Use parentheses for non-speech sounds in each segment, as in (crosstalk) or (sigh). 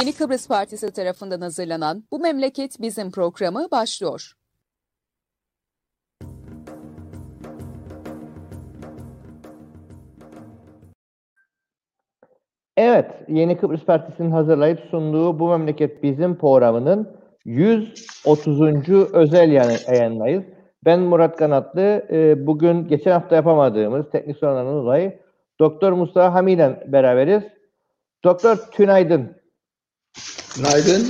Yeni Kıbrıs Partisi tarafından hazırlanan Bu Memleket Bizim programı başlıyor. Evet, Yeni Kıbrıs Partisi'nin hazırlayıp sunduğu Bu Memleket Bizim programının 130. özel yayınlayız. Ben Murat Kanatlı. Ee, bugün geçen hafta yapamadığımız teknik sorunlardan dolayı Doktor Mustafa Hami ile beraberiz. Doktor Tünaydın. Günaydın.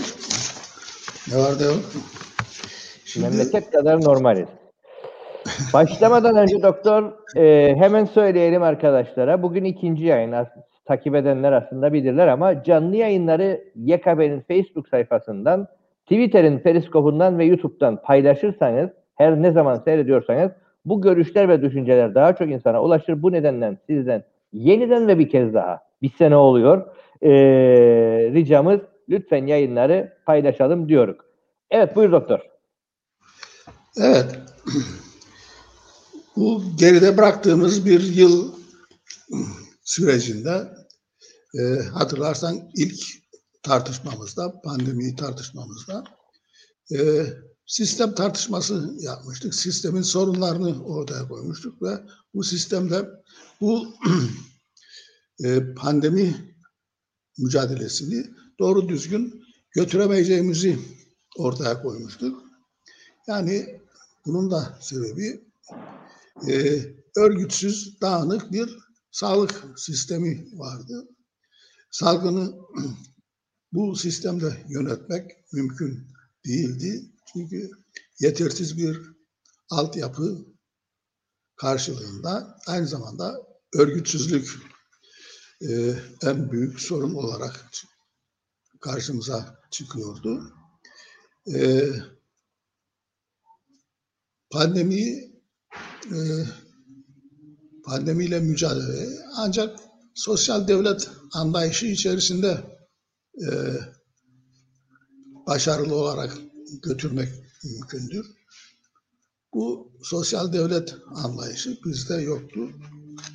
Ne var da yok? Şimdi... Memleket kadar normaliz. Başlamadan önce doktor e, hemen söyleyelim arkadaşlara. Bugün ikinci yayın. Takip edenler aslında bilirler ama canlı yayınları YKB'nin Facebook sayfasından, Twitter'in Periskop'undan ve YouTube'dan paylaşırsanız, her ne zaman seyrediyorsanız bu görüşler ve düşünceler daha çok insana ulaşır. Bu nedenden sizden yeniden ve bir kez daha bir sene oluyor. E, ricamız lütfen yayınları paylaşalım diyoruz. Evet buyur doktor. Evet. Bu geride bıraktığımız bir yıl sürecinde e, hatırlarsan ilk tartışmamızda, pandemiyi tartışmamızda e, sistem tartışması yapmıştık. Sistemin sorunlarını ortaya koymuştuk ve bu sistemde bu (clears throat) e, pandemi mücadelesini doğru düzgün götüremeyeceğimizi ortaya koymuştuk. Yani bunun da sebebi e, örgütsüz, dağınık bir sağlık sistemi vardı. Salgını (clears throat) bu sistemde yönetmek mümkün değildi. Çünkü yetersiz bir altyapı karşılığında aynı zamanda örgütsüzlük e, en büyük sorun olarak karşımıza çıkıyordu. E, pandemiyi e, pandemiyle mücadele ancak sosyal devlet anlayışı içerisinde e, başarılı olarak götürmek mümkündür. Bu sosyal devlet anlayışı bizde yoktu.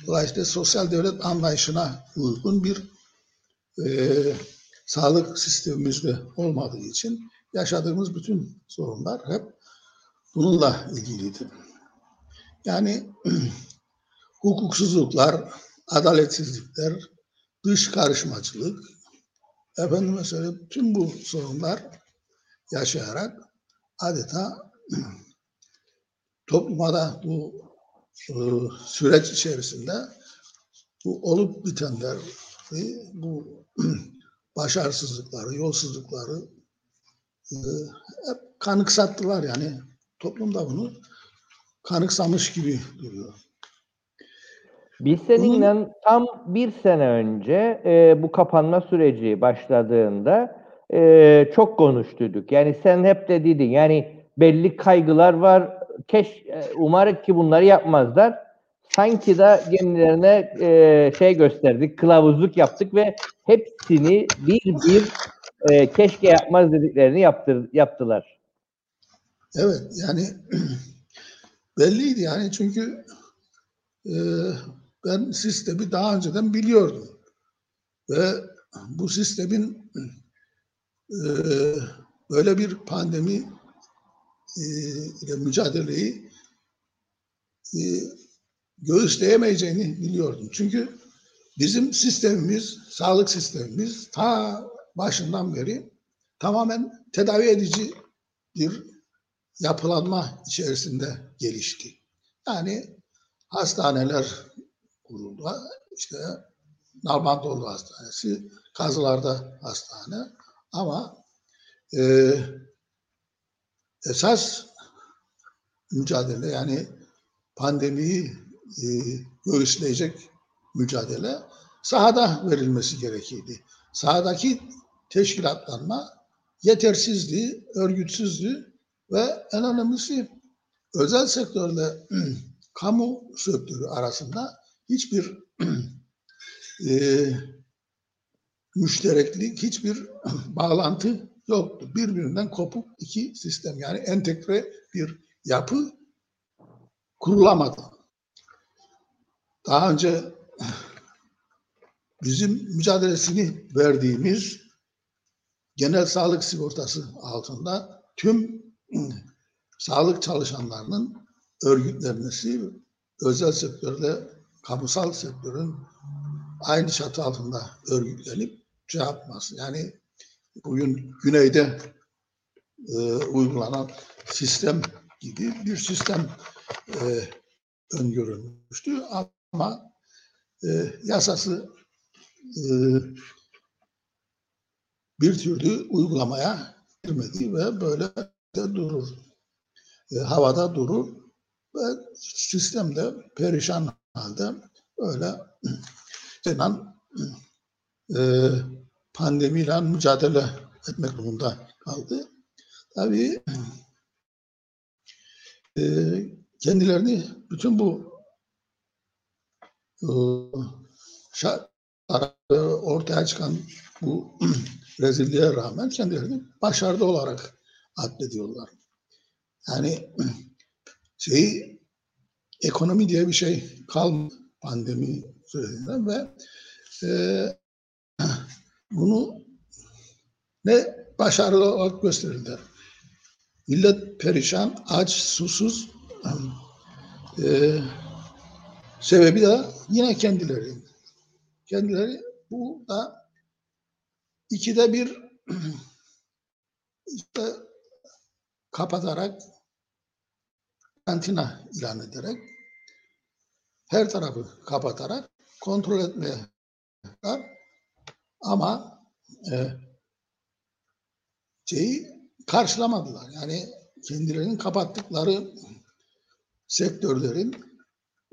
Dolayısıyla sosyal devlet anlayışına uygun bir e, sağlık sistemimizde olmadığı için yaşadığımız bütün sorunlar hep bununla ilgiliydi. Yani (clears throat) hukuksuzluklar, adaletsizlikler, dış karışmacılık, efendim mesela tüm bu sorunlar yaşayarak adeta (clears throat) topluma da bu e, süreç içerisinde bu olup bitenler, bu (clears throat) başarısızlıkları, yolsuzlukları e, hep kanıksattılar yani. Toplumda bunu kanıksamış gibi duruyor. Biz seninle Bunun... tam bir sene önce e, bu kapanma süreci başladığında e, çok konuştuyduk. Yani sen hep de dedin yani belli kaygılar var. Keş, e, umarım ki bunları yapmazlar. Sanki de kendilerine e, şey gösterdik, kılavuzluk yaptık ve hepsini bir bir e, keşke yapmaz dediklerini yaptır, yaptılar. Evet yani (clears throat) belliydi yani çünkü e, ben sistemi daha önceden biliyordum. Ve bu sistemin e, böyle bir pandemi e, ile mücadeleyi e, göğüsleyemeyeceğini biliyordum. Çünkü bizim sistemimiz, sağlık sistemimiz ta başından beri tamamen tedavi edici bir yapılanma içerisinde gelişti. Yani hastaneler kuruldu. İşte Nalbantoğlu Hastanesi, Kazılar'da hastane ama e, esas mücadele yani pandemiyi e, mücadele sahada verilmesi gerekirdi. Sahadaki teşkilatlanma yetersizliği, örgütsüzlüğü ve en önemlisi özel sektörle (clears throat) kamu sektörü arasında hiçbir (clears throat) e, müştereklik, hiçbir (clears throat) bağlantı yoktu. Birbirinden kopuk iki sistem yani entegre bir yapı kurulamadı. Daha önce bizim mücadelesini verdiğimiz genel sağlık sigortası altında tüm sağlık çalışanlarının örgütlenmesi, özel sektörde kamusal sektörün aynı çatı altında örgütlenip şey yapması. Yani bugün güneyde e, uygulanan sistem gibi bir sistem e, öngörülmüştü ama e, yasası e, bir türlü uygulamaya girmedi ve böyle de durur. E, havada durur ve sistemde perişan halde öyle (clears throat) inan e, pandemiyle mücadele etmek durumunda kaldı. Tabii e, kendilerini bütün bu ortaya çıkan bu (clears throat) rezilliğe rağmen kendilerini başarılı olarak addediyorlar. Yani (clears throat) şeyi ekonomi diye bir şey kalmadı pandemi sürecinde ve e, (clears throat) bunu ne başarılı olarak gösterildi. Millet perişan, aç, susuz. E, sebebi de yine kendileri. Kendileri bu da ikide bir (clears throat) işte kapatarak karantina ilan ederek her tarafı kapatarak kontrol etmeye ama e, şeyi karşılamadılar. Yani kendilerinin kapattıkları sektörlerin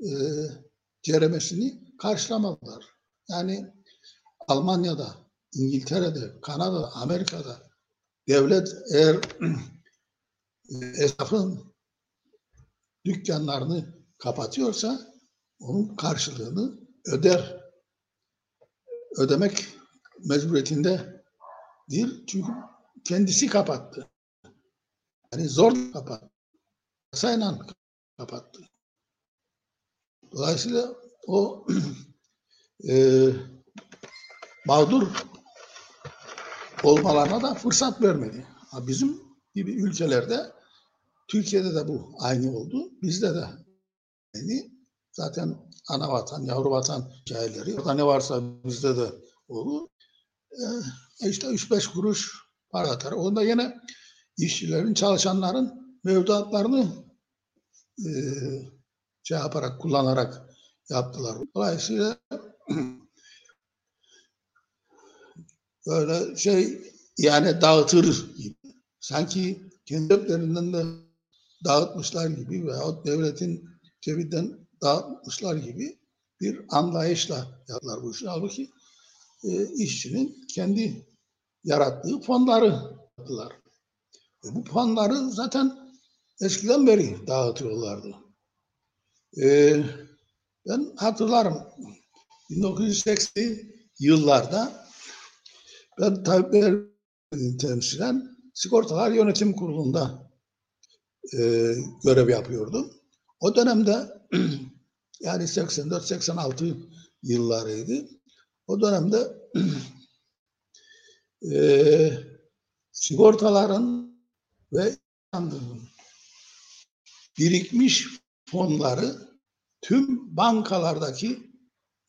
e, ceremesini karşılamadılar. Yani Almanya'da, İngiltere'de, Kanada'da, Amerika'da devlet eğer (clears throat) esnafın dükkanlarını kapatıyorsa onun karşılığını öder. Ödemek mecburiyetinde değil. Çünkü kendisi kapattı. Yani zor kapattı. Sayla kapattı. Dolayısıyla o (clears throat) e, mağdur olmalarına da fırsat vermedi. Ha, bizim gibi ülkelerde Türkiye'de de bu aynı oldu. Bizde de aynı. Zaten ana vatan, yavru vatan hikayeleri. Orada ne varsa bizde de olur. Ee, işte 3-5 kuruş para atar. Onda yine işçilerin, çalışanların mevduatlarını e, şey yaparak, kullanarak yaptılar. Dolayısıyla (clears throat) böyle şey yani dağıtır gibi. Sanki kendi ceplerinden de dağıtmışlar gibi veyahut devletin cebinden dağıtmışlar gibi bir anlayışla yaptılar bu işi. Halbuki e, işçinin kendi yarattığı fonları yaptılar. E, bu fonları zaten eskiden beri dağıtıyorlardı. E, ben hatırlarım 1980 yıllarda ben Tayyip Erdoğan'ı temsilen Sigortalar Yönetim Kurulu'nda e, görev yapıyordum. O dönemde (clears throat) yani 84-86 yıllarıydı. O dönemde (clears throat) e, sigortaların ve birikmiş fonları tüm bankalardaki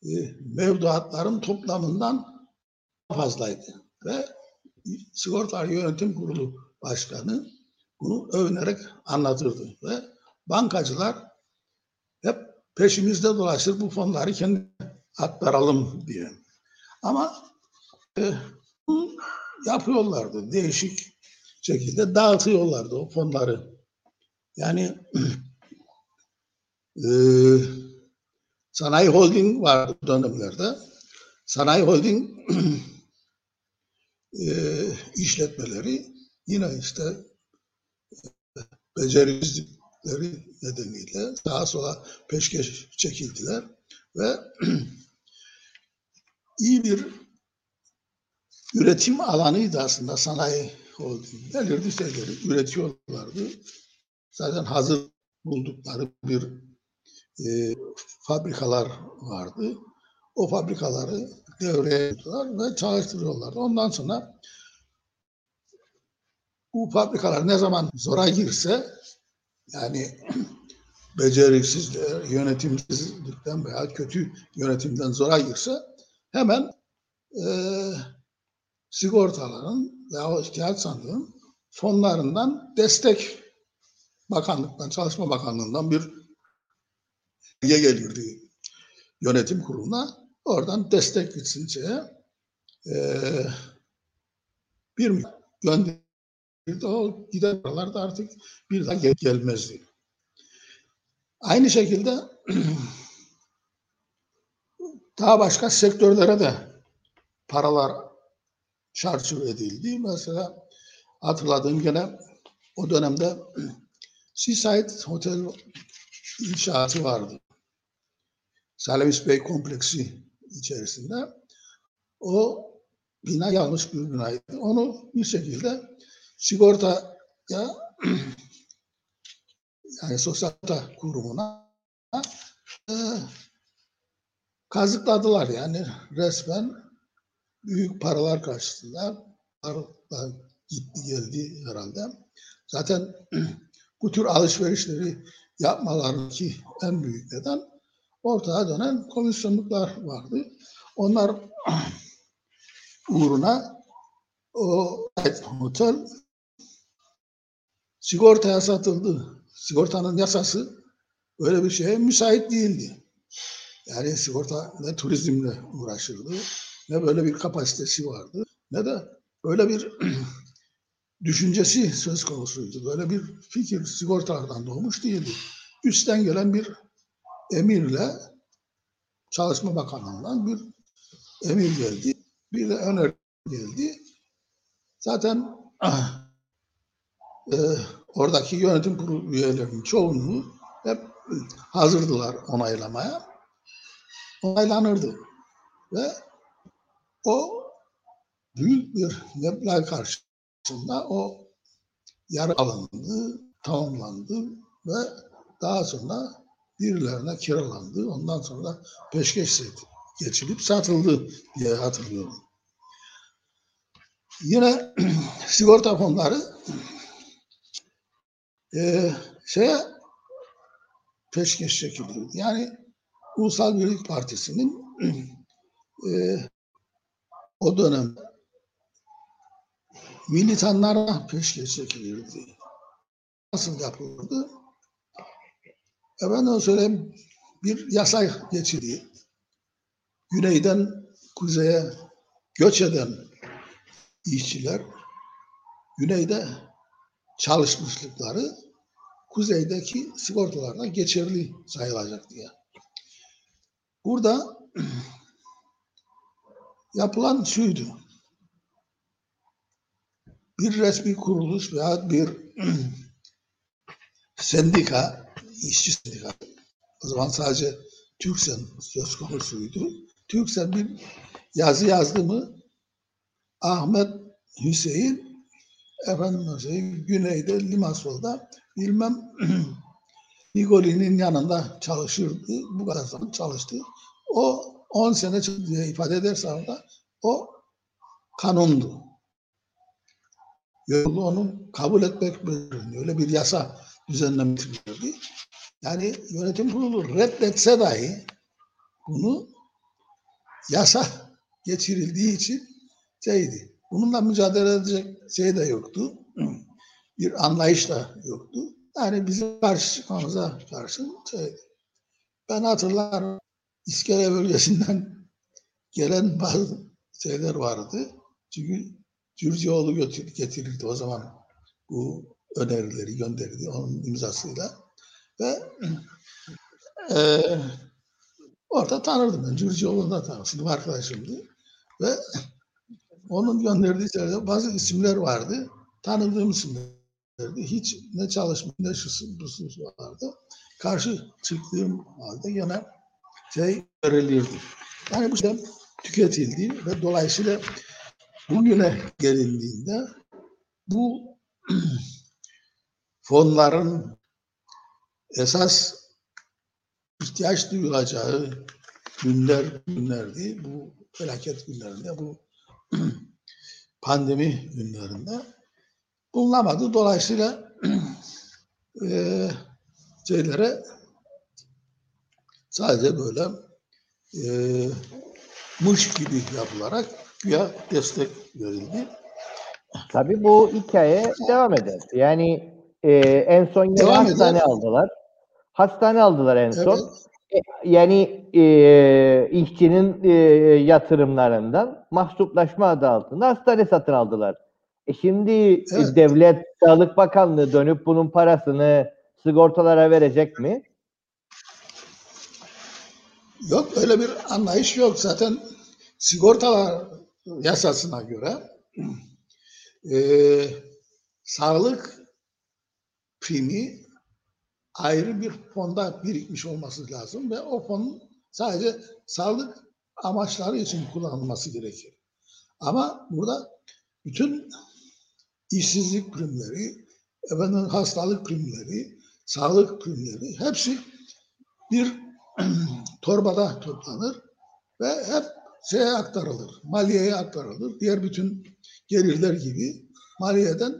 e, mevduatların toplamından fazlaydı. Ve Sigortalar Yönetim Kurulu Başkanı bunu övünerek anlatırdı. Ve bankacılar hep peşimizde dolaşır bu fonları kendi aktaralım diye. Ama e, yapıyorlardı. Değişik şekilde dağıtıyorlardı o fonları. Yani (clears throat) e, Sanayi Holding vardı dönemlerde. Sanayi Holding (clears throat) e, işletmeleri yine işte becerisizlikleri nedeniyle sağa sola peşkeş çekildiler ve (clears throat) iyi bir üretim alanıydı aslında sanayi holding. Gelirdi şeyleri üretiyorlardı. Zaten hazır buldukları bir e, fabrikalar vardı. O fabrikaları devreye tuttular ve çalıştırıyorlardı. Ondan sonra bu fabrikalar ne zaman zora girse yani (clears throat) beceriksizler, yönetimsizlikten veya kötü yönetimden zora girse hemen e, sigortaların veya kağıt sandığın fonlarından destek bakanlıktan, Çalışma Bakanlığı'ndan bir bilgi gelirdi yönetim kuruluna. Oradan destek gitsin şeye. Ee, bir gönderirdi. O gider paralar artık bir daha gel gelmezdi. Aynı şekilde (clears throat) daha başka sektörlere de paralar çarçur edildi. Mesela hatırladığım gene o dönemde (clears throat) Seaside Hotel inşaatı vardı. Salavis Bey kompleksi içerisinde. O bina yanlış bir binaydı. Onu bir şekilde sigortaya (clears throat) yani sosyal kurumuna e, kazıkladılar yani resmen büyük paralar karşısında paralar gitti geldi herhalde. Zaten (clears throat) bu tür alışverişleri yapmalarındaki en büyük neden ortaya dönen komisyonluklar vardı. Onlar (clears throat) uğruna o otel sigortaya satıldı. Sigortanın yasası öyle bir şeye müsait değildi. Yani sigorta ne turizmle uğraşırdı, ne böyle bir kapasitesi vardı, ne de öyle bir (clears throat) düşüncesi söz konusuydu. Böyle bir fikir sigortalardan doğmuş değildi. Üstten gelen bir emirle Çalışma Bakanlığı'ndan bir emir geldi. Bir de öneri geldi. Zaten (clears throat) e, oradaki yönetim kurulu üyelerinin çoğunluğu hep hazırdılar onaylamaya. Onaylanırdı. Ve o büyük bir meblağ karşısında o yarı alındı, tamamlandı ve daha sonra birilerine kiralandı. Ondan sonra peşkeş geçilip satıldı diye hatırlıyorum. Yine (clears throat) sigorta fonları e, şeye peşkeş çekiliyor. Yani Ulusal Birlik Partisi'nin (clears throat) e, o dönem militanlara peşkeş çekilirdi. Nasıl yapılırdı? Efendim söyleyeyim bir yasa geçildi. Güneyden kuzeye göç eden işçiler güneyde çalışmışlıkları kuzeydeki sigortalarına geçerli sayılacak diye. Burada (clears throat) yapılan şuydu. Bir resmi kuruluş veya bir (clears throat) sendika, işçi sendika, o zaman sadece Türksen söz konusuydu. Türksen bir yazı yazdı mı Ahmet Hüseyin efendim söyleyeyim, güneyde Limasol'da bilmem (clears throat) Nigoli'nin yanında çalışırdı. Bu kadar zaman çalıştı. O 10 sene diye ifade ederse orada o kanundu. Yolu onun kabul etmek bekleniyor. Öyle bir yasa düzenlemişlerdi. Yani yönetim kurulu reddetse dahi bunu yasa geçirildiği için şeydi. Bununla mücadele edecek şey de yoktu. (clears throat) Bir anlayış da yoktu. Yani bizim karşı çıkmamıza karşı şeydi. Ben hatırlarım İskele bölgesinden (laughs) gelen bazı şeyler vardı. Çünkü Cürcioğlu götür, getirirdi o zaman bu önerileri gönderirdi onun imzasıyla. Ve e, orada tanırdım ben. Cürcioğlu'nu da tanımıştım. Arkadaşımdı. Ve onun gönderdiği şeylerde bazı isimler vardı. Tanıdığım isimlerdi. Hiç ne çalışma ne şusu busu vardı. Karşı çıktığım halde yine şey verilirdi. Yani bu şey tüketildi ve dolayısıyla bugüne gelindiğinde bu (clears throat) fonların esas ihtiyaç duyulacağı günler günlerdi. Bu felaket günlerinde, bu (clears throat) pandemi günlerinde bulunamadı. Dolayısıyla (clears throat) e, şeylere sadece böyle e, mış gibi yapılarak güya destek verildi. Tabii bu hikaye devam eder. Yani e, en son yine hastane aldılar. Hastane aldılar en Evet. son. Yani e, işçinin e, yatırımlarından mahsuplaşma adı altında hastane satın aldılar. E şimdi e, Evet. devlet, Sağlık Bakanlığı dönüp bunun parasını sigortalara verecek mi? Yok öyle bir anlayış yok. Zaten sigortalar yasasına göre e, sağlık primi ayrı bir fonda birikmiş olması lazım ve o fon sadece sağlık amaçları için kullanılması gerekir. Ama burada bütün işsizlik primleri, efendim hastalık primleri, sağlık primleri hepsi bir (clears throat) torbada toplanır ve hep şeye aktarılır, maliyeye aktarılır. Diğer bütün gelirler gibi maliyeden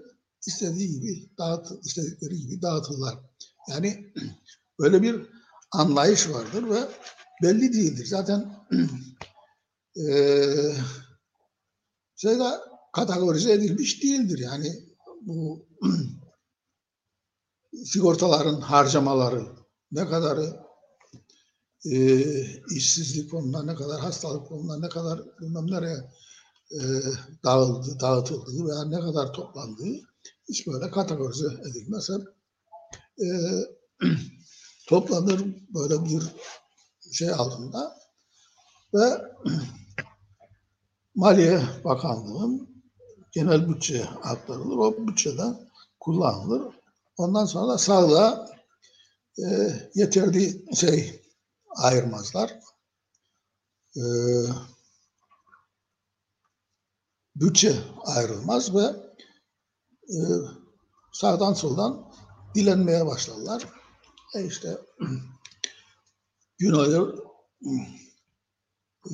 istediği gibi dağıt, istedikleri gibi dağıtırlar. Yani böyle bir anlayış vardır ve belli değildir. Zaten (clears throat) eee şeyde kategorize edilmiş değildir. Yani bu (clears throat) sigortaların harcamaları ne kadarı e, işsizlik fonuna ne kadar, hastalık fonuna ne kadar bilmem nereye e, dağıldı, dağıtıldığı veya ne kadar toplandığı hiç böyle kategorize edilmez. Hep e, (clears throat) toplanır böyle bir şey altında ve (clears throat) Maliye Bakanlığı'nın genel bütçeye aktarılır. O bütçeden kullanılır. Ondan sonra da sağlığa e, yeterli şey ayırmazlar. E, bütçe ayrılmaz ve e, sağdan soldan dilenmeye başlarlar. E işte Günay'ı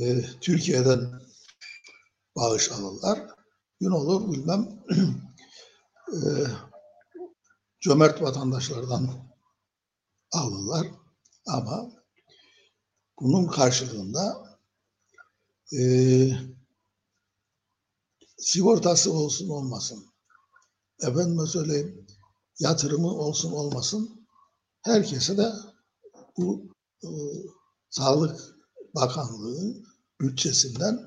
e, Türkiye'den bağış alırlar. Gün olur bilmem e, cömert vatandaşlardan alırlar. Ama bunun karşılığında e, sigortası olsun olmasın, efendime söyleyeyim yatırımı olsun olmasın, herkese de bu e, Sağlık Bakanlığı bütçesinden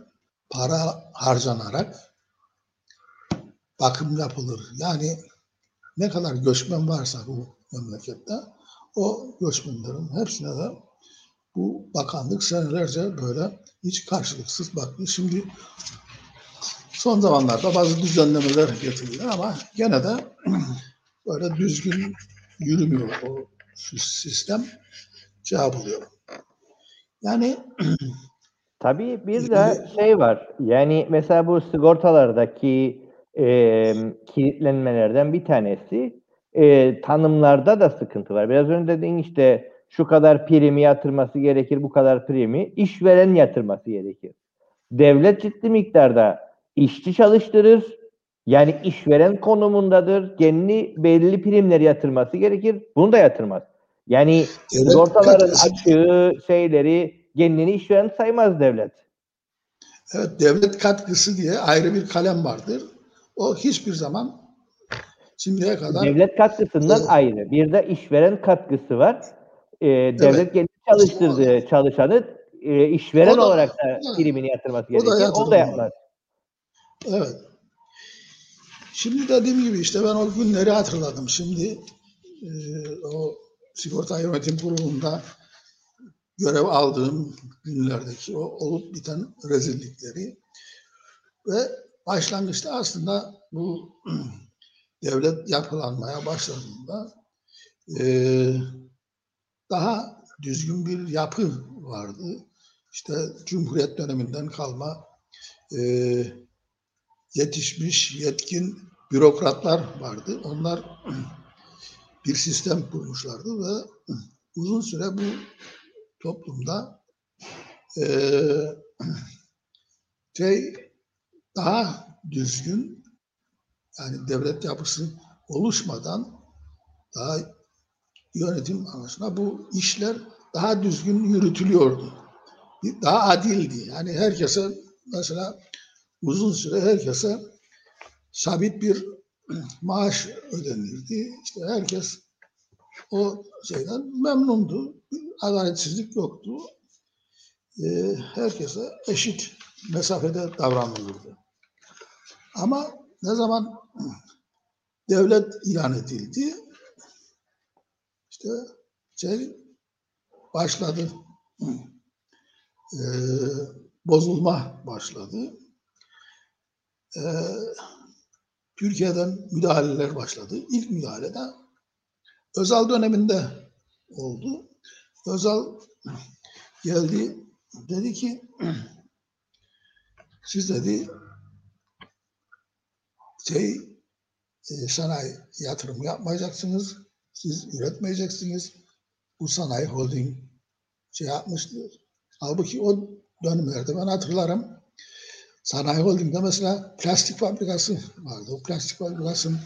para harcanarak bakım yapılır. Yani ne kadar göçmen varsa bu memlekette o göçmenlerin hepsine de bu bakanlık senelerce böyle hiç karşılıksız baktı. Şimdi son zamanlarda bazı düzenlemeler getirdiler ama gene de (clears throat) böyle düzgün yürümüyor o sistem cevap oluyor. Yani (clears throat) Tabii bir de şey var. Yani mesela bu sigortalardaki e, kilitlenmelerden bir tanesi e, tanımlarda da sıkıntı var. Biraz önce dediğin işte şu kadar primi yatırması gerekir, bu kadar primi işveren yatırması gerekir. Devlet ciddi miktarda işçi çalıştırır. Yani işveren konumundadır. Kendi belli primleri yatırması gerekir. Bunu da yatırmaz. Yani Evet, katkısı- açığı şeyleri kendini işveren saymaz devlet. Evet, devlet katkısı diye ayrı bir kalem vardır. O hiçbir zaman şimdiye kadar Devlet katkısından Evet. ayrı. Bir de işveren katkısı var. Ee, devlet kendi çalıştırdığı çalışanı e, işveren da- olarak da Evet. primini yatırması O da gerekiyor. O da yapmaz. Evet. Şimdi dediğim gibi işte ben o günleri hatırladım. Şimdi e, o sigorta yönetim kurulunda görev aldığım günlerdeki o olup biten rezillikleri ve başlangıçta aslında bu (clears throat) devlet yapılanmaya başladığında e, daha düzgün bir yapı vardı. İşte Cumhuriyet döneminden kalma e, yetişmiş yetkin bürokratlar vardı. Onlar (clears throat) bir sistem kurmuşlardı ve (clears throat) uzun süre bu toplumda eee (clears throat) şey daha düzgün yani devlet yapısı oluşmadan daha yönetim anlaşına bu işler daha düzgün yürütülüyordu. Daha adildi. Yani herkese mesela uzun süre herkese sabit bir maaş ödenirdi. İşte herkes o şeyden memnundu. Adaletsizlik yoktu. Ee, herkese eşit mesafede davranılırdı. Ama ne zaman devlet ilan edildi, işte şey başladı, ee, bozulma başladı. Ee, Türkiye'den müdahaleler başladı. İlk müdahalede Özal döneminde oldu. Özal geldi dedi ki siz dedi şey e, sanayi yatırım yapmayacaksınız. Siz üretmeyeceksiniz. Bu sanayi holding şey yapmıştır. Halbuki o dönemlerde ben hatırlarım Sanayi Holding'de mesela plastik fabrikası vardı. O plastik fabrikasının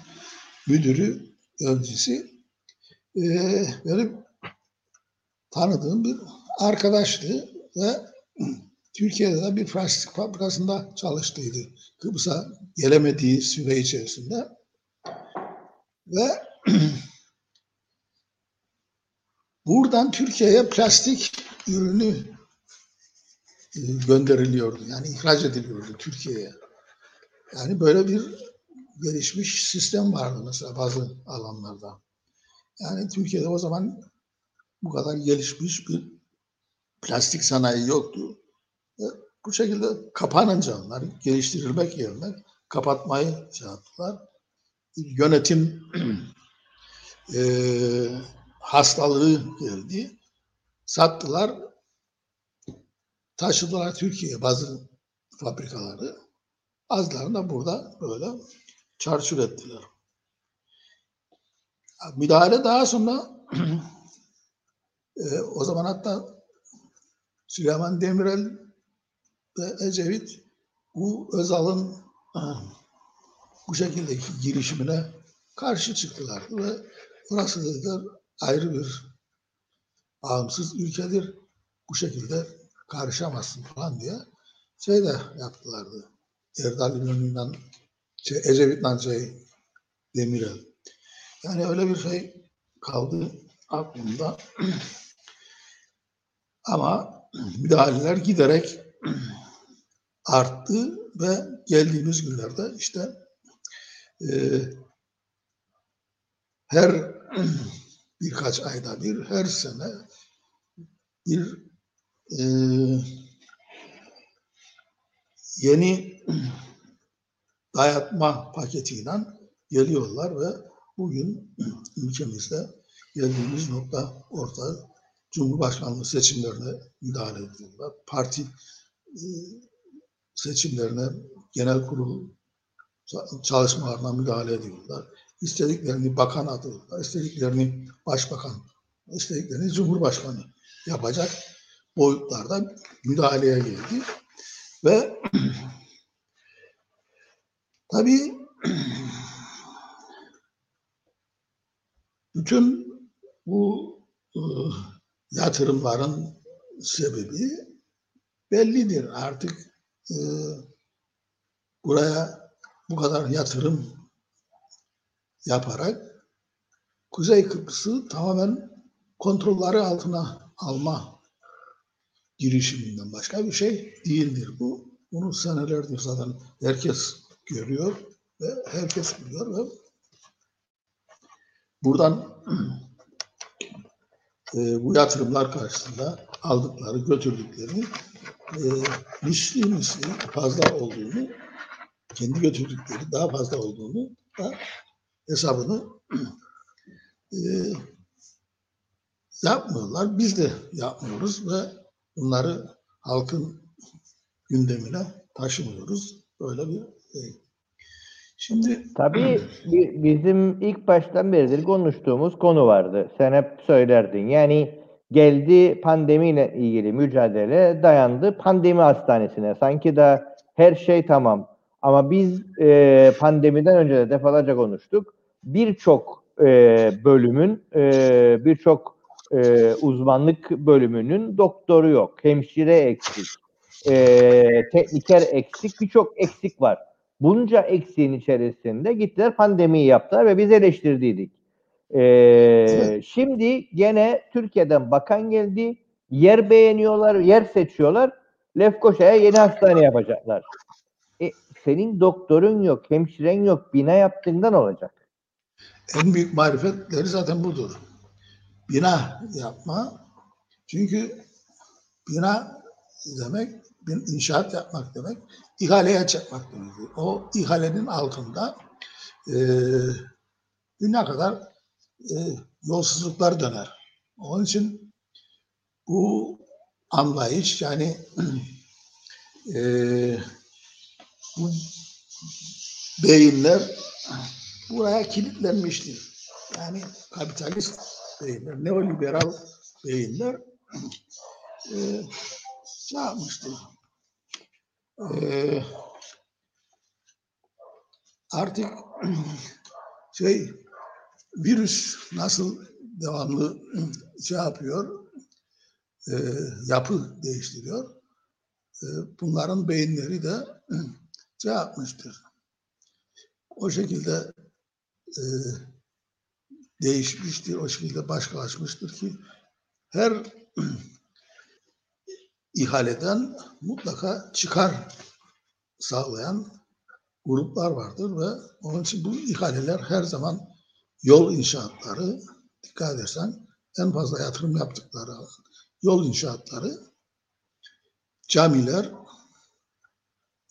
müdürü, öncüsü e, benim tanıdığım bir arkadaştı ve Türkiye'de de bir plastik fabrikasında çalıştıydı. Kıbrıs'a gelemediği süre içerisinde. Ve (clears throat) buradan Türkiye'ye plastik ürünü gönderiliyordu. Yani ihraç ediliyordu Türkiye'ye. Yani böyle bir gelişmiş sistem vardı mesela bazı alanlarda. Yani Türkiye'de o zaman bu kadar gelişmiş bir plastik sanayi yoktu. Ve bu şekilde kapanınca onlar geliştirilmek yerine kapatmayı şey yaptılar. Yönetim (clears throat) e, hastalığı geldi. Sattılar taşıdılar Türkiye'ye bazı fabrikaları. Azlarını da burada böyle çarçur ettiler. Müdahale daha sonra (clears throat) e, o zaman hatta Süleyman Demirel ve Ecevit bu Özal'ın (clears throat) bu şekildeki girişimine karşı çıktılar ve orası dediler ayrı bir bağımsız ülkedir. Bu şekilde karışamazsın falan diye şey de yaptılardı. Erdal İnönü'yle şey, Ecevit'le şey Demirel. Yani öyle bir şey kaldı aklımda. (clears throat) Ama müdahaleler giderek (clears throat) arttı ve geldiğimiz günlerde işte e, her (clears throat) birkaç ayda bir, her sene bir e, yeni (clears throat) dayatma paketiyle geliyorlar ve bugün (clears throat) ülkemizde geldiğimiz nokta orta. Cumhurbaşkanlığı seçimlerine müdahale ediyorlar. Parti e, seçimlerine, genel kurul çalışmalarına müdahale ediyorlar. İstediklerini bakan adıyorlar, istediklerini başbakan, istediklerini cumhurbaşkanı yapacak boyutlarda müdahaleye geldi. Ve (clears throat) tabii (clears throat) bütün bu e, yatırımların sebebi bellidir. Artık e, buraya bu kadar yatırım yaparak Kuzey Kıbrıs'ı tamamen kontrolleri altına alma girişiminden başka bir şey değildir bu. Bunu senelerdir zaten herkes görüyor ve herkes biliyor ve buradan (clears throat) e, bu yatırımlar karşısında aldıkları, götürdükleri e, misli misli fazla olduğunu, kendi götürdükleri daha fazla olduğunu da hesabını (clears throat) e, yapmıyorlar. Biz de yapmıyoruz ve bunları halkın gündemine taşımıyoruz. Böyle bir şey. Şimdi Tabii (clears throat) bizim ilk baştan beridir konuştuğumuz konu vardı. Sen hep söylerdin. Yani geldi pandemiyle ilgili mücadele dayandı pandemi hastanesine. Sanki da her şey tamam. Ama biz e, pandemiden önce de defalarca konuştuk. Birçok e, bölümün, e, birçok e, uzmanlık bölümünün doktoru yok. Hemşire eksik, e, tekniker eksik, birçok eksik var. Bunca eksiğin içerisinde gittiler pandemiyi yaptılar ve biz eleştirdiydik. E, Şimdi gene Türkiye'den bakan geldi, yer beğeniyorlar, yer seçiyorlar. Lefkoşa'ya yeni hastane yapacaklar. E, senin doktorun yok, hemşiren yok, bina yaptığından olacak. En büyük marifetleri zaten budur. Bina yapma. Çünkü bina demek, bir inşaat yapmak demek, ihaleye çekmek demektir. O ihalenin altında e, dünya kadar e, yolsuzluklar döner. Onun için bu anlayış yani (clears throat) e, bu beyinler buraya kilitlenmiştir. Yani kapitalist beyinler, neoliberal beyinler e, ne yapmıştır? E, artık (clears throat) şey virüs nasıl devamlı (clears throat) şey yapıyor, e, yapı değiştiriyor. E, bunların beyinleri de (clears throat) şey yapmıştır. O şekilde e, değişmiştir, o şekilde başkalaşmıştır ki her (clears throat) ihaleden mutlaka çıkar sağlayan gruplar vardır ve onun için bu ihaleler her zaman yol inşaatları dikkat edersen en fazla yatırım yaptıkları yol inşaatları camiler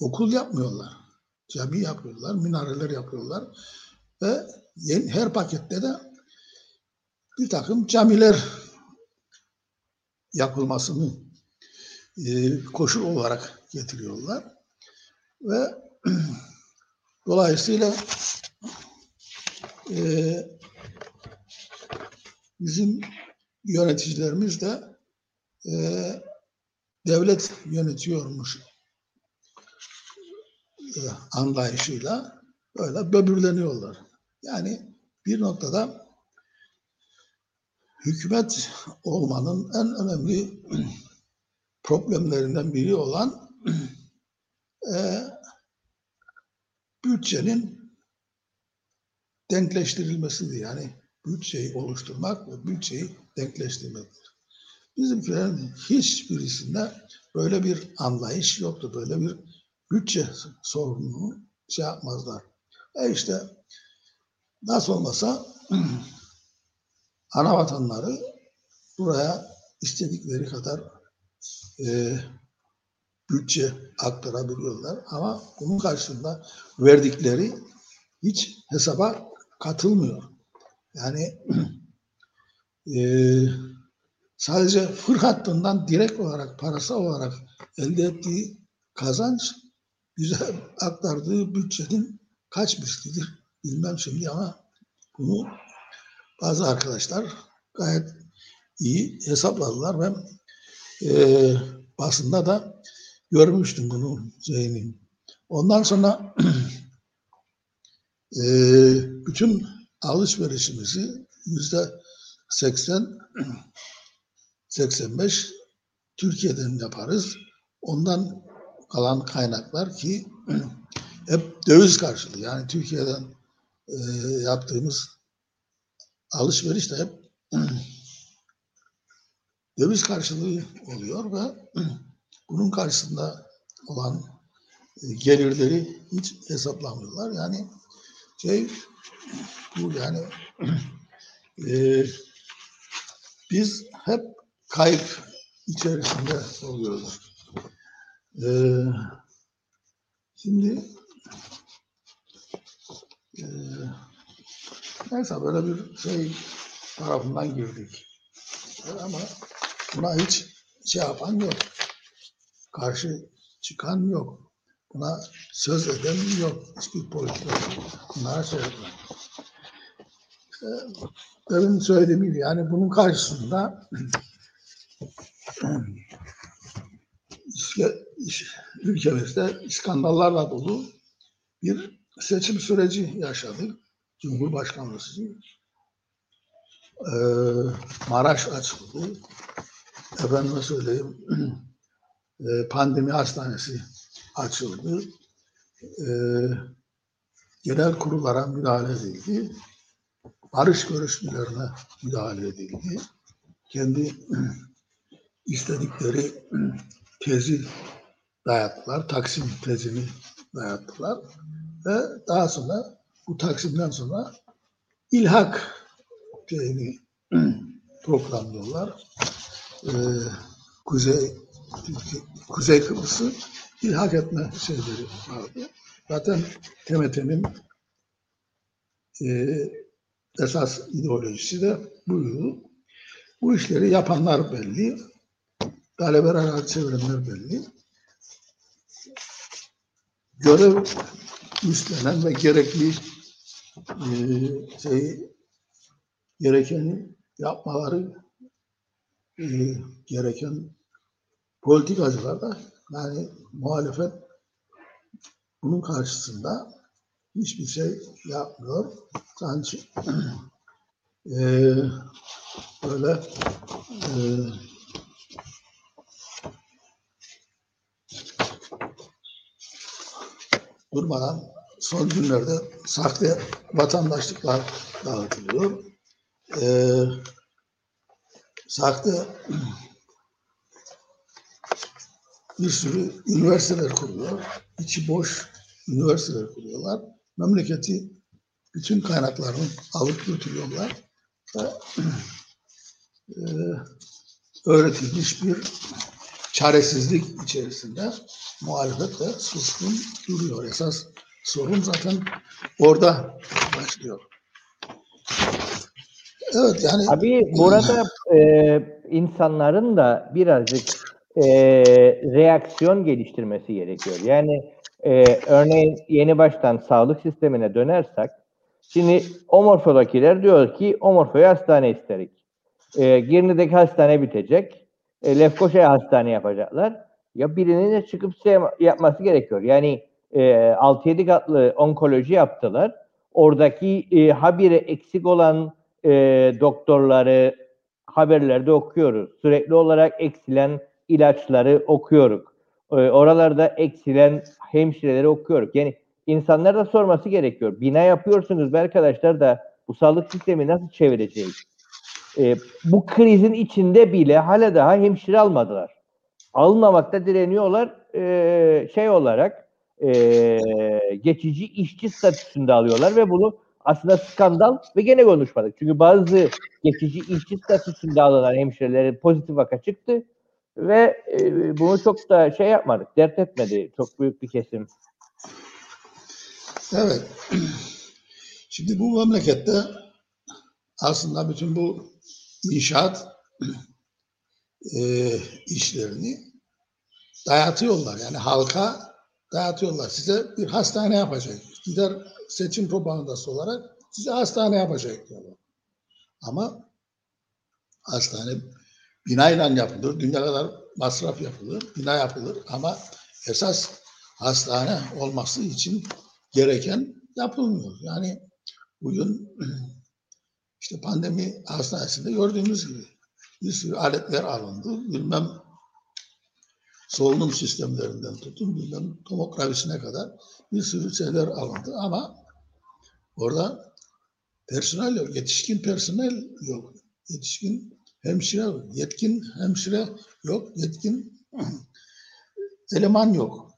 okul yapmıyorlar. Cami yapıyorlar, minareler yapıyorlar ve her pakette de bir takım camiler yapılmasını e, koşul olarak getiriyorlar ve (clears throat) dolayısıyla e, bizim yöneticilerimiz de e, devlet yönetiyormuş e, anlayışıyla böyle böbürleniyorlar. Yani bir noktada hükümet olmanın en önemli problemlerinden biri olan e, bütçenin denkleştirilmesidir. Yani bütçeyi oluşturmak ve bütçeyi denkleştirmektir. Bizimkilerin hiçbirisinde böyle bir anlayış yoktu. Böyle bir bütçe sorununu şey yapmazlar. E işte nasıl olmasa ana vatanları buraya istedikleri kadar e, bütçe aktarabiliyorlar ama bunun karşılığında verdikleri hiç hesaba katılmıyor. Yani (clears throat) e, sadece fır hattından direkt olarak parasal olarak elde ettiği kazanç bize aktardığı bütçenin kaç mislidir bilmem şimdi ama bunu bazı arkadaşlar gayet iyi hesapladılar ve e, basında da görmüştüm bunu Zeyn'in. Ondan sonra (clears throat) e, bütün alışverişimizi yüzde 80 85 (clears throat) Türkiye'den yaparız. Ondan kalan kaynaklar ki (clears throat) hep döviz karşılığı. Yani Türkiye'den e, yaptığımız alışveriş de hep (clears throat) döviz karşılığı oluyor ve (clears throat) bunun karşısında olan e, gelirleri hiç hesaplamıyorlar. Yani şey bu yani (clears throat) e, biz hep kayıp içerisinde oluyoruz. E, şimdi e, neyse böyle bir şey tarafından girdik. Ama buna hiç şey yapan yok. Karşı çıkan yok. Buna söz eden yok. Hiçbir politika bunlara şey yapıyor. İşte söylediğim gibi yani bunun karşısında ülkemizde skandallarla dolu bir seçim süreci yaşadık. Cumhurbaşkanlığı seçimi. Ee, Maraş açıldı. Efendime söyleyeyim (clears throat) e, pandemi hastanesi açıldı. Ee, genel kurullara müdahale edildi. Barış görüşmelerine müdahale edildi. Kendi (clears throat) istedikleri (clears throat) tezi dayattılar. Taksim tezini dayattılar. Ve daha sonra bu Taksim'den sonra ilhak şeyini (clears throat) programlıyorlar. Ee, Kuzey Kuzey Kıbrıs'ı ilhak etme şeyleri vardı. Zaten TMT'nin e, esas ideolojisi de buydu. Bu işleri yapanlar belli. Arazi çevirenler belli. Görev üstlenen ve gerekli e, şey gerekeni yapmaları e, gereken politikacılar da yani muhalefet bunun karşısında hiçbir şey yapmıyor. Sanki (clears throat) e, böyle e, durmadan son günlerde sahte vatandaşlıklar dağıtılıyor. Ee, sahte bir sürü üniversiteler kuruyor. İçi boş üniversiteler kuruyorlar. Memleketi bütün kaynaklarını alıp götürüyorlar. Ve e, öğretilmiş bir çaresizlik içerisinde muhalefet de suskun duruyor. Esas sorun zaten orada başlıyor. Evet yani. Abi burada e, insanların da birazcık e, reaksiyon geliştirmesi gerekiyor. Yani e, örneğin yeni baştan sağlık sistemine dönersek şimdi Omorfo'dakiler diyor ki Omorfo'ya hastane isterik. E, Girne'deki hastane bitecek. E, Lefkoşa'ya hastane yapacaklar. Ya birinin de çıkıp şey yapması gerekiyor. Yani e, 6-7 katlı onkoloji yaptılar. Oradaki e, habire eksik olan e, doktorları haberlerde okuyoruz. Sürekli olarak eksilen ilaçları okuyoruz. E, oralarda eksilen hemşireleri okuyoruz. Yani insanlar da sorması gerekiyor. Bina yapıyorsunuz be arkadaşlar da bu sağlık sistemi nasıl çevireceğiz? E, bu krizin içinde bile hala daha hemşire almadılar. Almamakta direniyorlar. E, şey olarak e, geçici işçi statüsünde alıyorlar ve bunu aslında skandal ve gene konuşmadık. Çünkü bazı geçici işçi statüsünde alınan hemşirelerin pozitif vaka çıktı ve e, bunu çok da şey yapmadık, dert etmedi çok büyük bir kesim. Evet. (clears throat) Şimdi bu memlekette aslında bütün bu inşaat e, işlerini dayatıyorlar. Yani halka dayatıyorlar. Size bir hastane yapacak. Gider seçim propagandası olarak size hastane yapacak diyorlar. Ama hastane binayla yapılır. Dünya kadar masraf yapılır. Bina yapılır. Ama esas hastane olması için gereken yapılmıyor. Yani bugün işte pandemi hastanesinde gördüğümüz gibi bir sürü aletler alındı. Bilmem solunum sistemlerinden tutun bilmem tomografisine kadar bir sürü şeyler alındı ama orada personel yok, yetişkin personel yok, yetişkin hemşire yok, yetkin hemşire yok, yetkin (clears throat) eleman yok.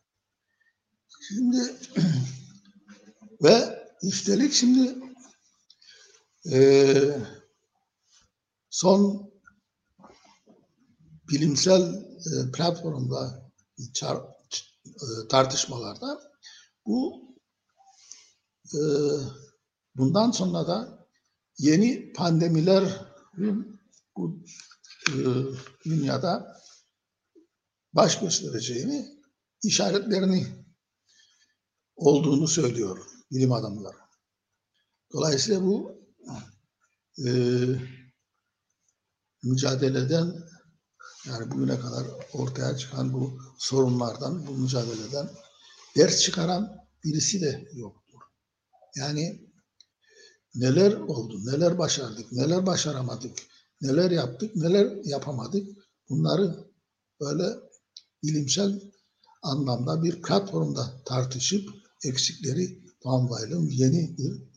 Şimdi (clears throat) ve üstelik şimdi e, son bilimsel e, platformda e, tartışmalarda bu e, bundan sonra da yeni pandemiler bu dünyada baş göstereceğini işaretlerini olduğunu söylüyor bilim adamları. Dolayısıyla bu e, mücadeleden yani bugüne kadar ortaya çıkan bu sorunlardan, bu mücadeleden ders çıkaran birisi de yoktur. Yani neler oldu, neler başardık, neler başaramadık, neler yaptık, neler yapamadık bunları böyle bilimsel anlamda bir platformda tartışıp eksikleri tamamlayalım, yeni bir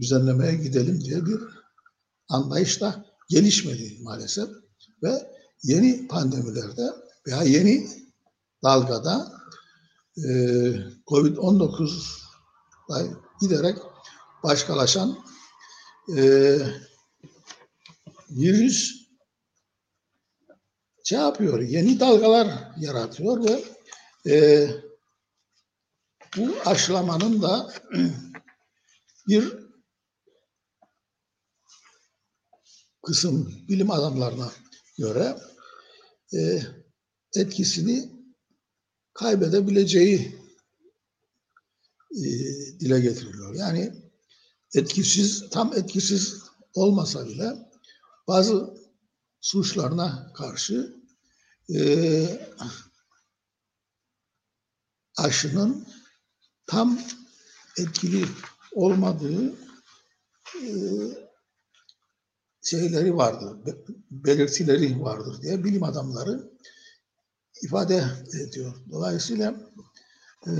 düzenlemeye gidelim diye bir anlayış da gelişmedi maalesef. Ve yeni pandemilerde veya yeni dalgada e, Covid-19 giderek başkalaşan e, virüs şey yapıyor, yeni dalgalar yaratıyor ve e, bu aşılamanın da (clears throat) bir kısım bilim adamlarına göre e, etkisini kaybedebileceği e, dile getiriliyor. Yani etkisiz, tam etkisiz olmasa bile bazı suçlarına karşı e, aşının tam etkili olmadığı e, şeyleri vardır, belirtileri vardır diye bilim adamları ifade ediyor. Dolayısıyla e,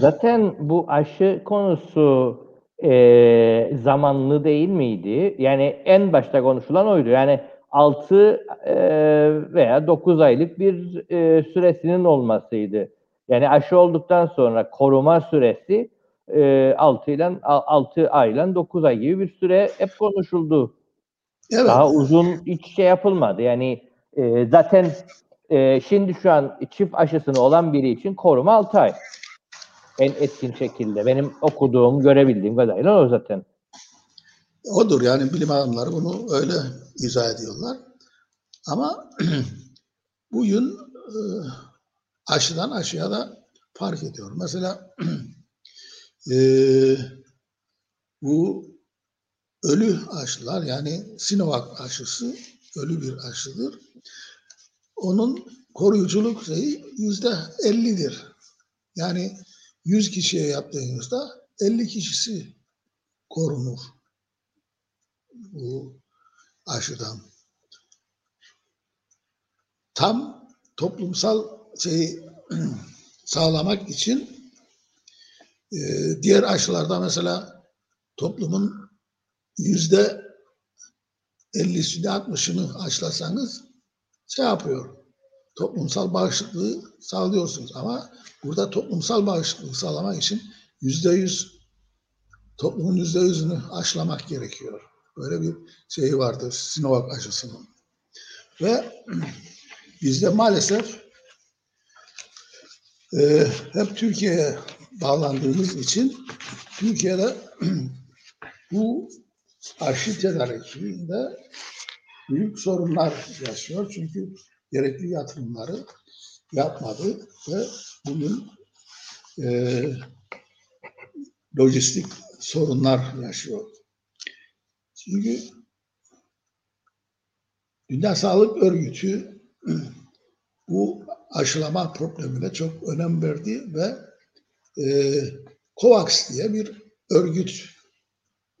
zaten bu aşı konusu e, zamanlı değil miydi? Yani en başta konuşulan oydu. Yani 6 e, veya 9 aylık bir e, süresinin olmasıydı. Yani aşı olduktan sonra koruma süresi e, 6 ile 6 ay ile 9 ay gibi bir süre hep konuşuldu. Evet. Daha uzun hiç şey yapılmadı. Yani e, zaten e, şimdi şu an çift aşısını olan biri için koruma 6 ay. En etkin şekilde. Benim okuduğum, görebildiğim kadarıyla o zaten. Odur yani bilim adamları bunu öyle izah ediyorlar. Ama (clears throat) bugün e, aşıdan aşıya da fark ediyor. Mesela (clears throat) e, bu ölü aşılar yani Sinovac aşısı ölü bir aşıdır. Onun koruyuculuk şeyi yüzde ellidir. Yani 100 kişiye yaptığınızda 50 kişisi korunur bu aşıdan. Tam toplumsal şeyi (clears throat) sağlamak için diğer aşılarda mesela toplumun yüzde 50'sini 60'ını aşılasanız şey yapıyor. Toplumsal bağışıklığı sağlıyorsunuz ama burada toplumsal bağışıklığı sağlamak için yüzde yüz toplumun yüzde yüzünü aşılamak gerekiyor. Böyle bir şey vardır Sinovac aşısının. Ve (clears throat) bizde maalesef e, hep Türkiye'ye bağlandığımız için Türkiye'de (clears throat) bu aşı tedarikinde büyük sorunlar yaşıyor. Çünkü gerekli yatırımları yapmadı ve bugün e, lojistik sorunlar yaşıyor. Çünkü Dünya Sağlık Örgütü (clears throat) bu aşılama problemine çok önem verdi ve e, COVAX diye bir örgüt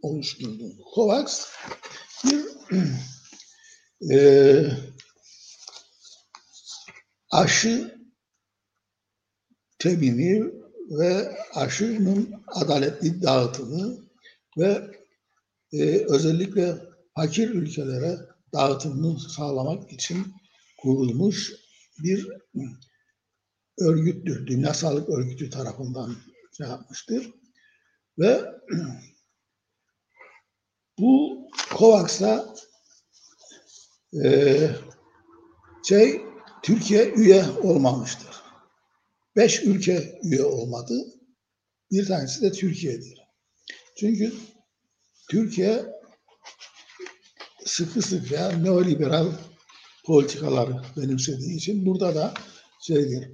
oluşturdu. COVAX bir (clears throat) e, aşı temini ve aşının adaletli dağıtımı ve e, özellikle fakir ülkelere dağıtımını sağlamak için kurulmuş bir örgüttür. Dünya Sağlık Örgütü tarafından şey yapmıştır. Ve (clears throat) bu COVAX'a e, şey Türkiye üye olmamıştır. Beş ülke üye olmadı. Bir tanesi de Türkiye'dir. Çünkü Türkiye sıkı sıkı ya neoliberal politikaları benimsediği için burada da şeydir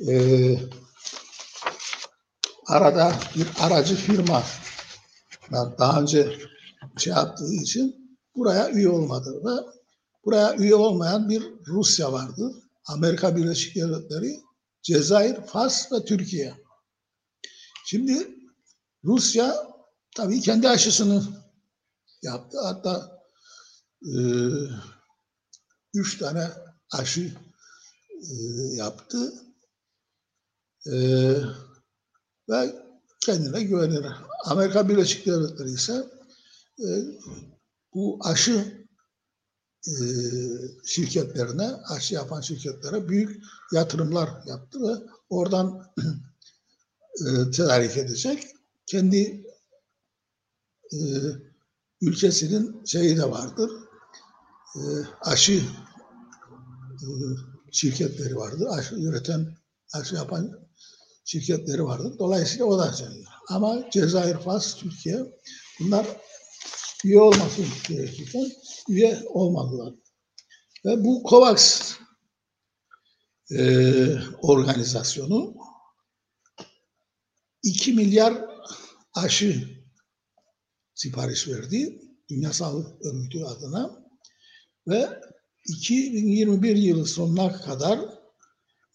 (clears throat) e, arada bir aracı firma daha önce şey yaptığı için buraya üye olmadı ve buraya üye olmayan bir Rusya vardı. Amerika Birleşik Devletleri, Cezayir, Fas ve Türkiye. Şimdi Rusya tabii kendi aşısını yaptı. Hatta e, üç tane aşı e, yaptı. E, ve kendine güvenir. Amerika Birleşik Devletleri ise e, bu aşı e, şirketlerine, aşı yapan şirketlere büyük yatırımlar yaptı ve oradan (clears throat) e, tedarik edecek. Kendi e, ülkesinin şeyi de vardır. E, aşı e, şirketleri vardır. Aşı üreten, aşı yapan şirketleri vardır. Dolayısıyla o da sayılır. Ama Cezayir, Fas, Türkiye bunlar üye olması gerekirken üye olmadılar. Ve bu COVAX e, organizasyonu 2 milyar aşı sipariş verdi Dünya Sağlık Örgütü adına ve 2021 yılı sonuna kadar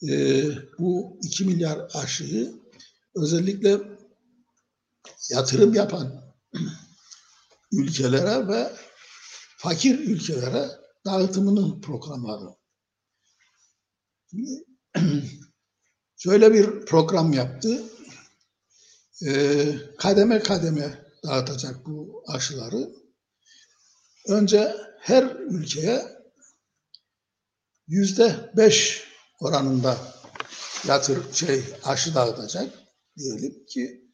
e, bu 2 milyar aşıyı özellikle yatırım yapan ülkelere ve fakir ülkelere dağıtımını programladı. Şöyle bir program yaptı. Ee, kademe kademe dağıtacak bu aşıları. Önce her ülkeye yüzde beş oranında yatır şey aşı dağıtacak diyelim ki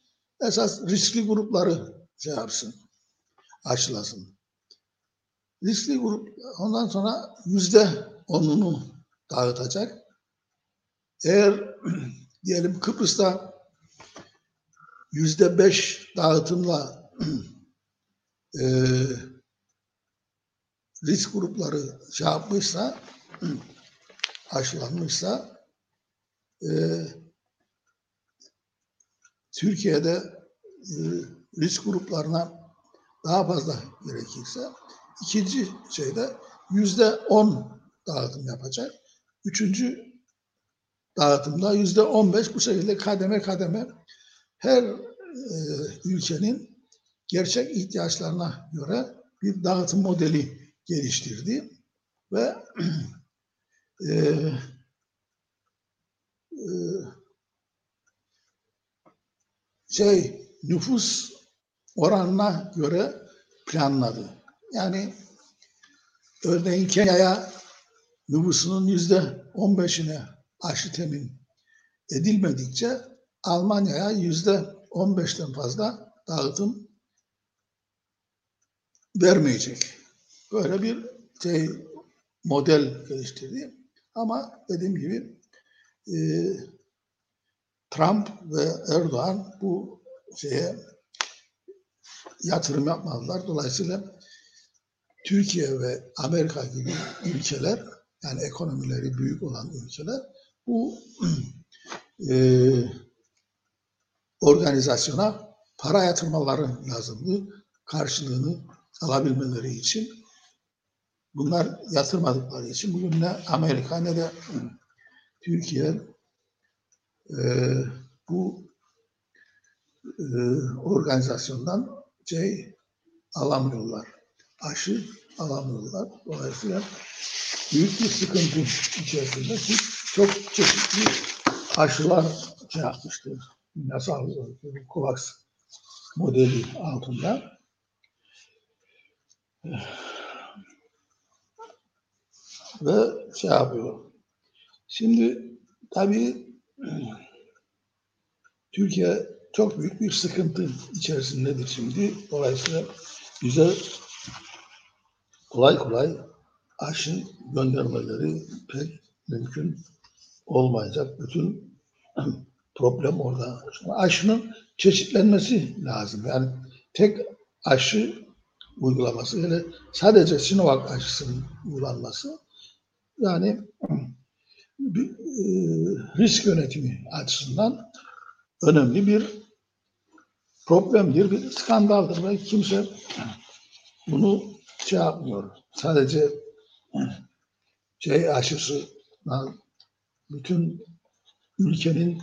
esas riskli grupları şey yapsın, aşılasın. Riskli grup ondan sonra yüzde onunu dağıtacak. Eğer (clears throat) diyelim Kıbrıs'ta yüzde beş dağıtımla (clears throat) e, risk grupları şey yapmışsa (clears throat) aşılanmışsa e, Türkiye'de risk gruplarına daha fazla gerekirse ikinci şeyde yüzde on dağıtım yapacak. Üçüncü dağıtımda yüzde on beş bu şekilde kademe kademe her e, ülkenin gerçek ihtiyaçlarına göre bir dağıtım modeli geliştirdi ve (clears throat) e, e, şey nüfus oranına göre planladı. Yani örneğin Kenya'ya nüfusunun yüzde on beşine aşı temin edilmedikçe Almanya'ya yüzde on beşten fazla dağıtım vermeyecek. Böyle bir şey model geliştirdi. Ama dediğim gibi e, Trump ve Erdoğan bu şeye yatırım yapmadılar. Dolayısıyla Türkiye ve Amerika gibi ülkeler yani ekonomileri büyük olan ülkeler bu (clears throat) e, organizasyona para yatırmaları lazımdı. Karşılığını alabilmeleri için. Bunlar yatırmadıkları için bugün ne Amerika ne de Türkiye e, bu organizasyondan şey alamıyorlar. Aşı alamıyorlar. Dolayısıyla büyük bir sıkıntı içerisinde ki çok çeşitli aşılar şey yapmıştır. Dünya Sağlık COVAX modeli altında. Ve şey yapıyor. Şimdi tabii Türkiye çok büyük bir sıkıntı içerisindedir şimdi. Dolayısıyla bize kolay kolay aşı göndermeleri pek mümkün olmayacak. Bütün (clears throat) problem orada. Aşının çeşitlenmesi lazım. Yani tek aşı uygulaması, yani sadece Sinovac aşısının uygulanması yani (clears throat) bir, e, risk yönetimi açısından önemli bir problemdir, bir skandaldır ve kimse bunu şey yapmıyor. Sadece şey aşısı bütün ülkenin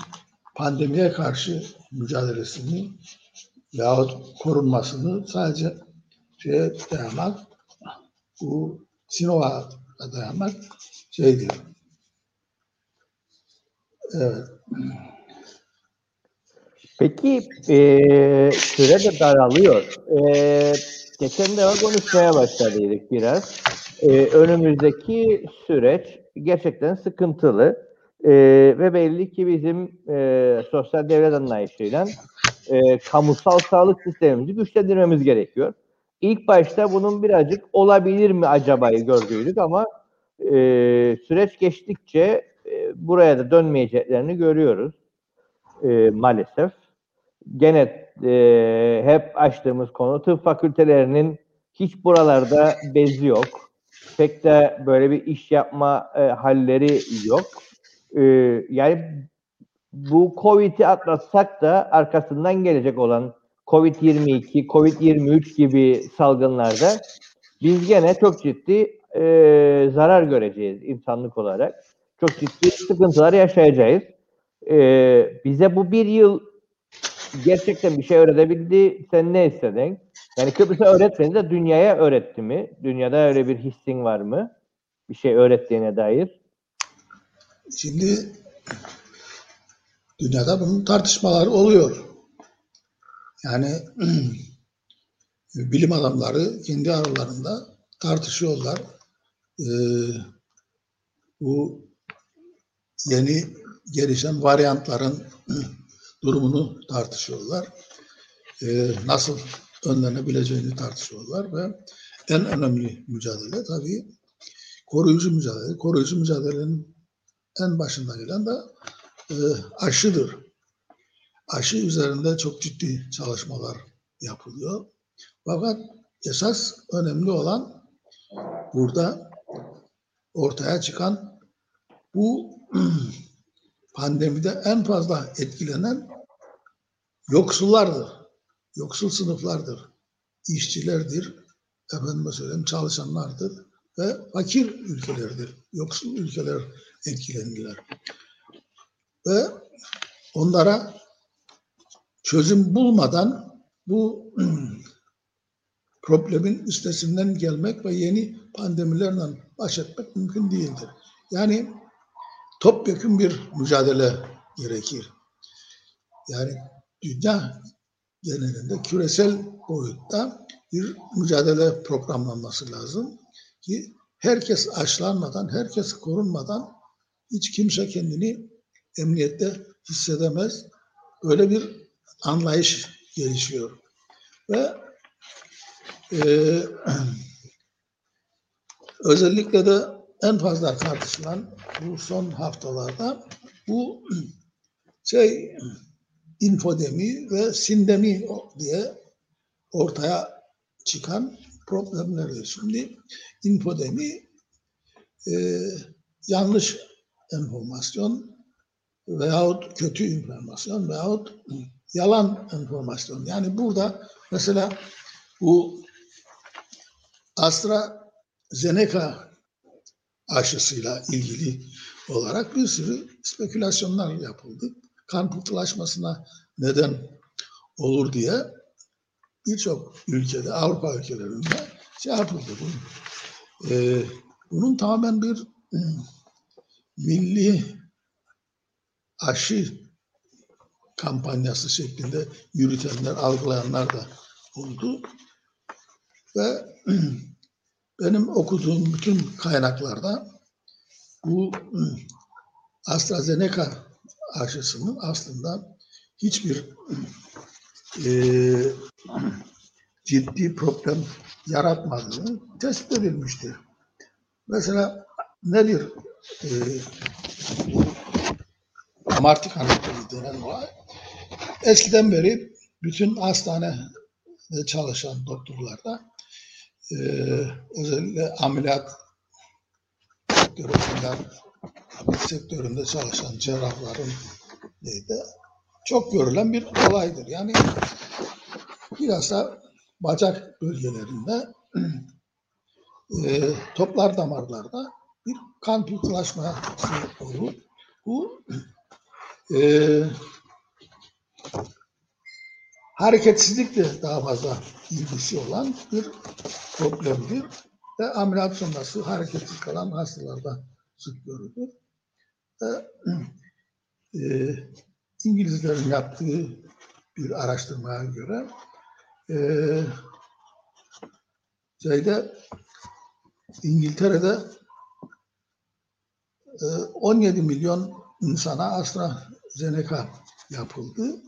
pandemiye karşı mücadelesini yahut korunmasını sadece şeye dayamak, bu Sinovac'a dayamak şeydir. Evet. Peki e, süre de daralıyor. E, geçen de konuşmaya başladıydık biraz. E, önümüzdeki süreç gerçekten sıkıntılı. E, ve belli ki bizim e, sosyal devlet anlayışıyla e, kamusal sağlık sistemimizi güçlendirmemiz gerekiyor. İlk başta bunun birazcık olabilir mi acabayı gördüydük ama e, süreç geçtikçe e, buraya da dönmeyeceklerini görüyoruz e, maalesef. Gene e, hep açtığımız konu tıp fakültelerinin hiç buralarda bezi yok. Pek de böyle bir iş yapma e, halleri yok. E, yani bu Covid'i atlatsak da arkasından gelecek olan Covid-22, Covid-23 gibi salgınlarda biz gene çok ciddi e, zarar göreceğiz insanlık olarak. Çok ciddi sıkıntılar yaşayacağız. E, bize bu bir yıl gerçekten bir şey öğretebildi. Sen ne istedin? Yani Kıbrıs'a öğretmedi de dünyaya öğretti mi? Dünyada öyle bir hissin var mı? Bir şey öğrettiğine dair. Şimdi dünyada bunun tartışmaları oluyor. Yani (clears throat) bilim adamları kendi aralarında tartışıyorlar. Ee, bu yeni gelişen varyantların (clears throat) durumunu tartışıyorlar. Ee, nasıl önlenebileceğini tartışıyorlar ve en önemli mücadele tabii koruyucu mücadele. Koruyucu mücadelenin en başında gelen de e, aşıdır. Aşı üzerinde çok ciddi çalışmalar yapılıyor. Fakat esas önemli olan burada ortaya çıkan bu (clears throat) pandemide en fazla etkilenen yoksullardır. Yoksul sınıflardır. İşçilerdir, efendime söyleyeyim çalışanlardır ve fakir ülkelerdir. Yoksul ülkeler etkilendiler. Ve onlara çözüm bulmadan bu (clears throat) problemin üstesinden gelmek ve yeni pandemilerle baş etmek mümkün değildir. Yani topyekun bir mücadele gerekir. Yani dünya genelinde küresel boyutta bir mücadele programlanması lazım ki herkes aşılanmadan, herkes korunmadan hiç kimse kendini emniyette hissedemez. Böyle bir anlayış gelişiyor. Ve e, (clears throat) özellikle de en fazla tartışılan bu son haftalarda bu (clears throat) şey infodemi ve sindemi diye ortaya çıkan problemlerdir. Şimdi infodemi e, yanlış enformasyon veyahut kötü informasyon veyahut yalan enformasyon. Yani burada mesela bu AstraZeneca aşısıyla ilgili olarak bir sürü spekülasyonlar yapıldı. Kan pıhtılaşmasına neden olur diye birçok ülkede, Avrupa ülkelerinde şey yapıldı. Bunun, ee, bunun tamamen bir e, milli aşı kampanyası şeklinde yürütenler, algılayanlar da oldu. Ve benim okuduğum bütün kaynaklarda bu AstraZeneca aşısının aslında hiçbir e, ciddi problem yaratmadığını tespit edilmiştir. Mesela nedir e, amartik anestezi denen olay? Eskiden beri bütün hastanede çalışan doktorlarda e, özellikle ameliyat sektöründe, sektöründe çalışan cerrahların de çok görülen bir olaydır. Yani bilhassa bacak bölgelerinde (clears throat) e, toplar damarlarda bir kan pıhtılaşması olur. Bu e, hareketsizlikle daha fazla ilgisi olan bir problemdir. Ve ameliyat sonrası hareketsiz kalan hastalarda sık görülür. (clears throat) E, İngilizlerin yaptığı bir araştırmaya göre e, şeyde İngiltere'de e, 17 milyon insana AstraZeneca yapıldı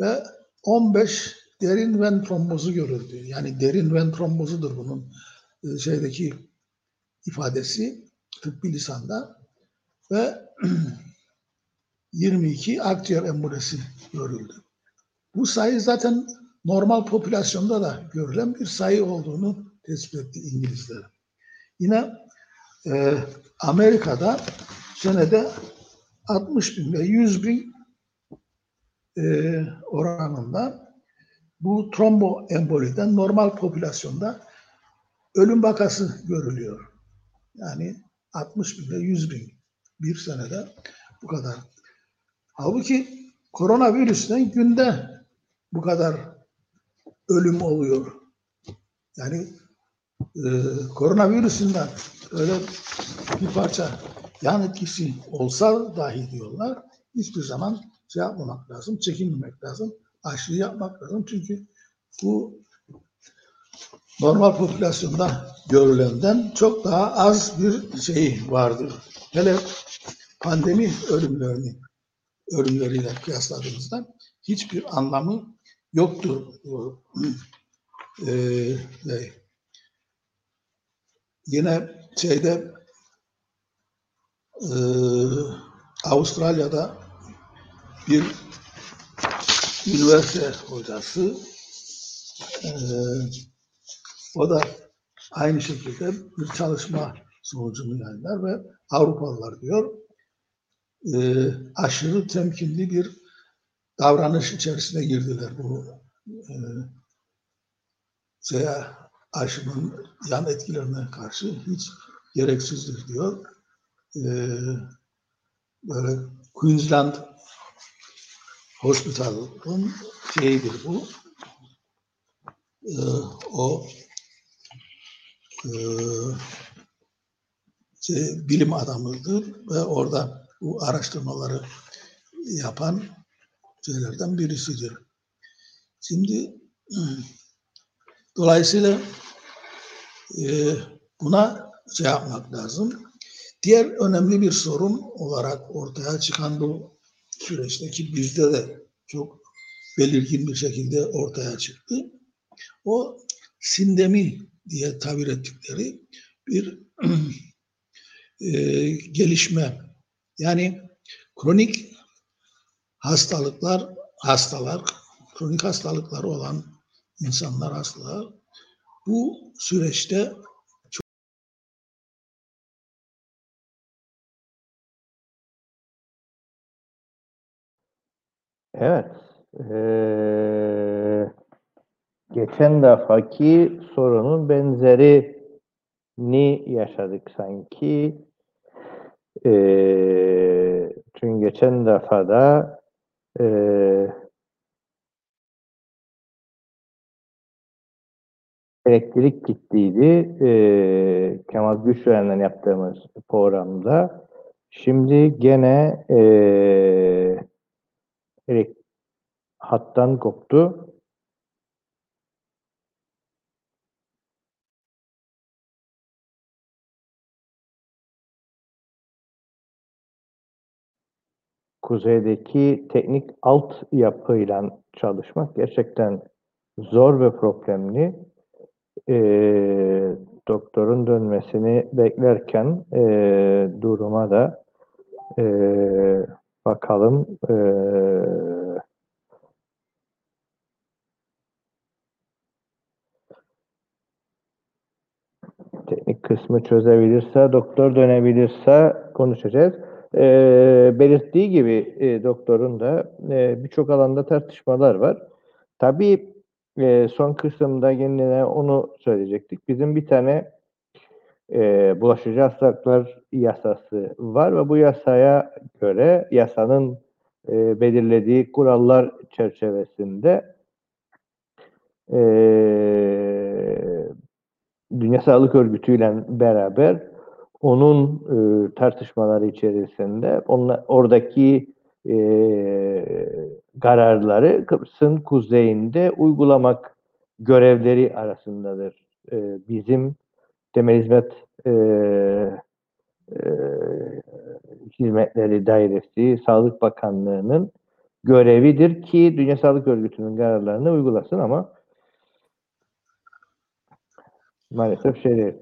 ve 15 derin ven trombozu görüldü. Yani derin ven trombozudur bunun e, şeydeki ifadesi tıbbi lisanda ve 22 akciğer embolisi görüldü. Bu sayı zaten normal popülasyonda da görülen bir sayı olduğunu tespit etti İngilizler. Yine e, Amerika'da senede 60 bin ve 100 bin e, oranında bu tromboemboliden normal popülasyonda ölüm vakası görülüyor. Yani 60 bin ve 100 bin bir senede bu kadar. Halbuki koronavirüsten günde bu kadar ölüm oluyor. Yani e, koronavirüsünden öyle bir parça yan etkisi olsa dahi diyorlar hiçbir zaman şey yapmamak lazım, çekinmemek lazım, aşıyı yapmak lazım. Çünkü bu normal popülasyonda görülenden çok daha az bir şey vardır. Hele pandemi ölümlerini ölümleriyle kıyasladığımızda hiçbir anlamı yoktur. Ee, yine şeyde e, Avustralya'da bir üniversite hocası e, o da aynı şekilde bir çalışma sonucunu yayınlar ve Avrupalılar diyor e, aşırı temkinli bir davranış içerisine girdiler bu e, şeye, aşının yan etkilerine karşı hiç gereksizdir diyor. E, böyle Queensland Hospital'ın şeyidir bu. E, o e, bilim adamıdır ve orada bu araştırmaları yapan şeylerden birisidir. Şimdi (clears throat) dolayısıyla e, buna şey yapmak lazım. Diğer önemli bir sorun olarak ortaya çıkan bu süreçte ki bizde de çok belirgin bir şekilde ortaya çıktı. O sindemi diye tabir ettikleri bir (clears throat) e, gelişme. Yani kronik hastalıklar, hastalar, kronik hastalıkları olan insanlar hastalar bu süreçte Evet. Ee, geçen defaki sorunun benzerini yaşadık sanki. Ee, çünkü geçen defada e, elektrik gittiydi. E, Kemal Güçören'le yaptığımız programda. Şimdi gene e, hattan koptu. Kuzeydeki teknik altyapıyla çalışmak gerçekten zor ve problemli. Ee, doktorun dönmesini beklerken e, duruma da e, bakalım. E, teknik kısmı çözebilirse, doktor dönebilirse konuşacağız. E, belirttiği gibi e, doktorun da e, birçok alanda tartışmalar var. Tabii e, son kısımda yine onu söyleyecektik. Bizim bir tane e, bulaşıcı hastalıklar yasası var ve bu yasaya göre yasanın e, belirlediği kurallar çerçevesinde e, Dünya Sağlık Örgütü ile beraber onun e, tartışmaları içerisinde onla, oradaki e, kararları Kıbrıs'ın kuzeyinde uygulamak görevleri arasındadır. E, bizim temel hizmet e, e, hizmetleri dairesi Sağlık Bakanlığı'nın görevidir ki Dünya Sağlık Örgütü'nün kararlarını uygulasın ama maalesef şey değil.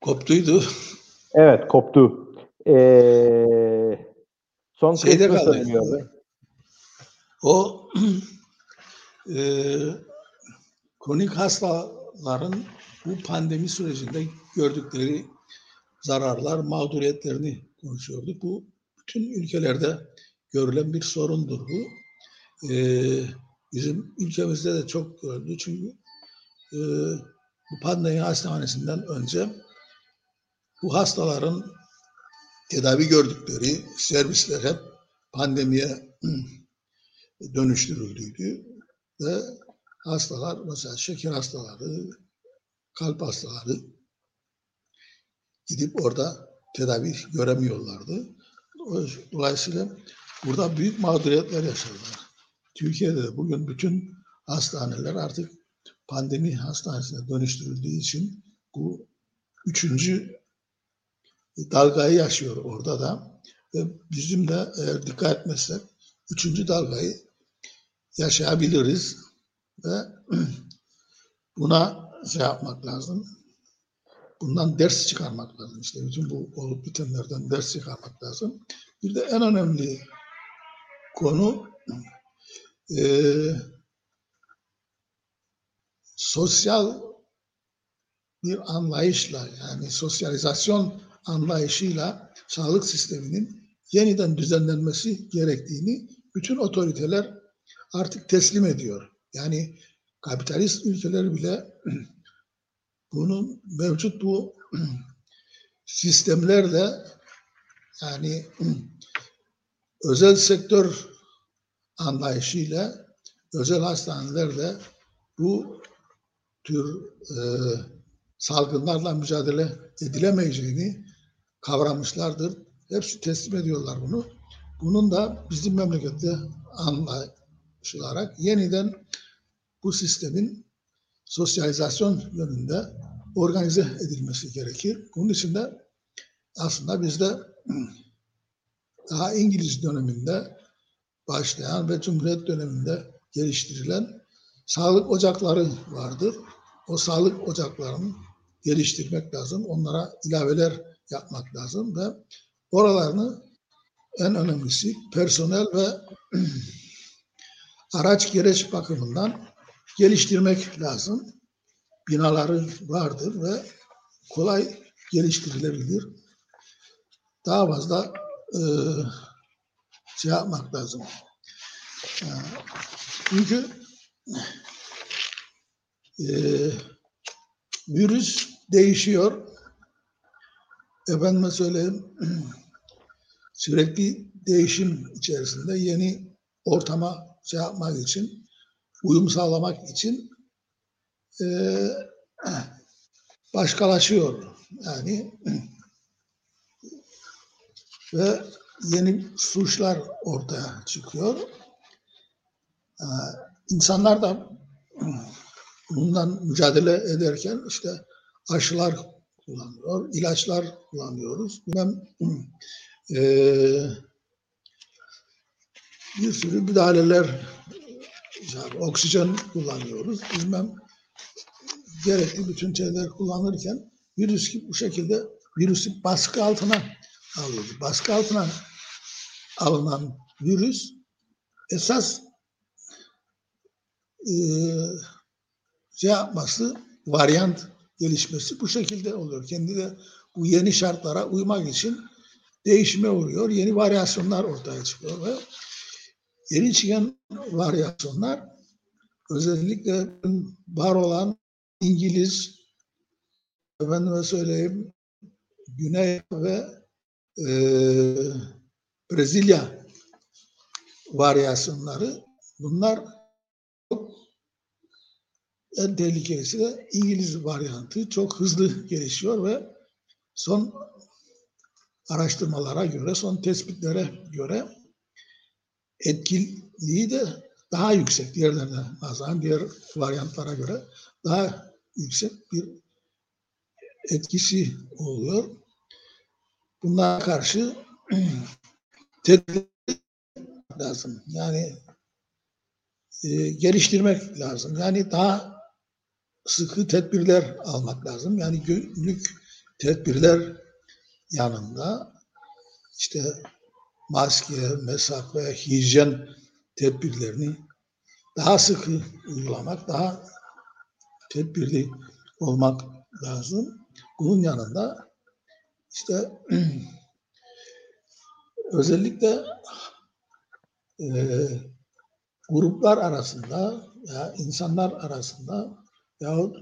Koptuydu. Evet koptu. Ee, son Şeyde kaldı. O (clears throat) e, kronik hastaların bu pandemi sürecinde gördükleri zararlar, mağduriyetlerini konuşuyorduk. Bu bütün ülkelerde görülen bir sorundur bu. E, bizim ülkemizde de çok görüldü çünkü e, bu pandemi hastanesinden önce bu hastaların tedavi gördükleri servisler hep pandemiye (clears throat) dönüştürüldüydü ve hastalar mesela şeker hastaları, kalp hastaları gidip orada tedavi göremiyorlardı. Dolayısıyla burada büyük mağduriyetler yaşadılar. Türkiye'de de bugün bütün hastaneler artık pandemi hastanesine dönüştürüldüğü için bu üçüncü dalgayı yaşıyor orada da. Ve bizim de eğer dikkat etmezsek üçüncü dalgayı yaşayabiliriz ve (clears throat) buna şey yapmak lazım. Bundan ders çıkarmak lazım. İşte bütün bu olup bitenlerden ders çıkarmak lazım. Bir de en önemli konu e, sosyal bir anlayışla yani sosyalizasyon anlayışıyla sağlık sisteminin yeniden düzenlenmesi gerektiğini bütün otoriteler artık teslim ediyor. Yani kapitalist ülkeler bile (clears throat) bunun mevcut bu (clears throat) sistemlerle yani (clears throat) özel sektör anlayışıyla özel hastanelerle bu tür e, salgınlarla mücadele edilemeyeceğini kavramışlardır. Hepsi teslim ediyorlar bunu. Bunun da bizim memlekette anlaşılarak yeniden bu sistemin sosyalizasyon yönünde organize edilmesi gerekir. Bunun için de aslında bizde (clears throat) daha İngiliz döneminde başlayan ve Cumhuriyet döneminde geliştirilen sağlık ocakları vardır. O sağlık ocaklarını geliştirmek lazım. Onlara ilaveler yapmak lazım ve oralarını en önemlisi personel ve (clears throat) araç gereç bakımından geliştirmek lazım. Binaları vardır ve kolay geliştirilebilir. Daha fazla e, şey yapmak lazım. E, çünkü e, virüs değişiyor. Efendime söyleyeyim (clears throat) sürekli değişim içerisinde yeni ortama şey yapmak için, uyum sağlamak için e, (clears throat) başkalaşıyor. Yani (clears throat) ve yeni suçlar ortaya çıkıyor. Ee, insanlar da bundan mücadele ederken işte aşılar kullanıyor, ilaçlar kullanıyoruz. Bilmem (clears throat) e, bir sürü müdahaleler, yani oksijen kullanıyoruz. Bilmem gerekli bütün şeyler kullanırken virüs bu şekilde virüsü baskı altına alıyoruz. Baskı altına alınan virüs esas e, şey yapması, varyant gelişmesi bu şekilde oluyor. Kendi de bu yeni şartlara uymak için değişime uğruyor. Yeni varyasyonlar ortaya çıkıyor ve yeni çıkan varyasyonlar özellikle var olan İngiliz, efendime söyleyeyim, Güney ve e, Brezilya varyasyonları bunlar çok en tehlikelisi de İngiliz varyantı çok hızlı gelişiyor ve son araştırmalara göre, son tespitlere göre etkiliği de daha yüksek diğerlerine nazaran, diğer varyantlara göre daha yüksek bir etkisi oluyor. Bunlara karşı (clears throat) tedbir lazım. Yani e, geliştirmek lazım. Yani daha sıkı tedbirler almak lazım. Yani günlük tedbirler yanında işte maske, mesafe, hijyen tedbirlerini daha sıkı uygulamak, daha tedbirli olmak lazım. Bunun yanında işte (clears throat) özellikle e, gruplar arasında ya insanlar arasında yahut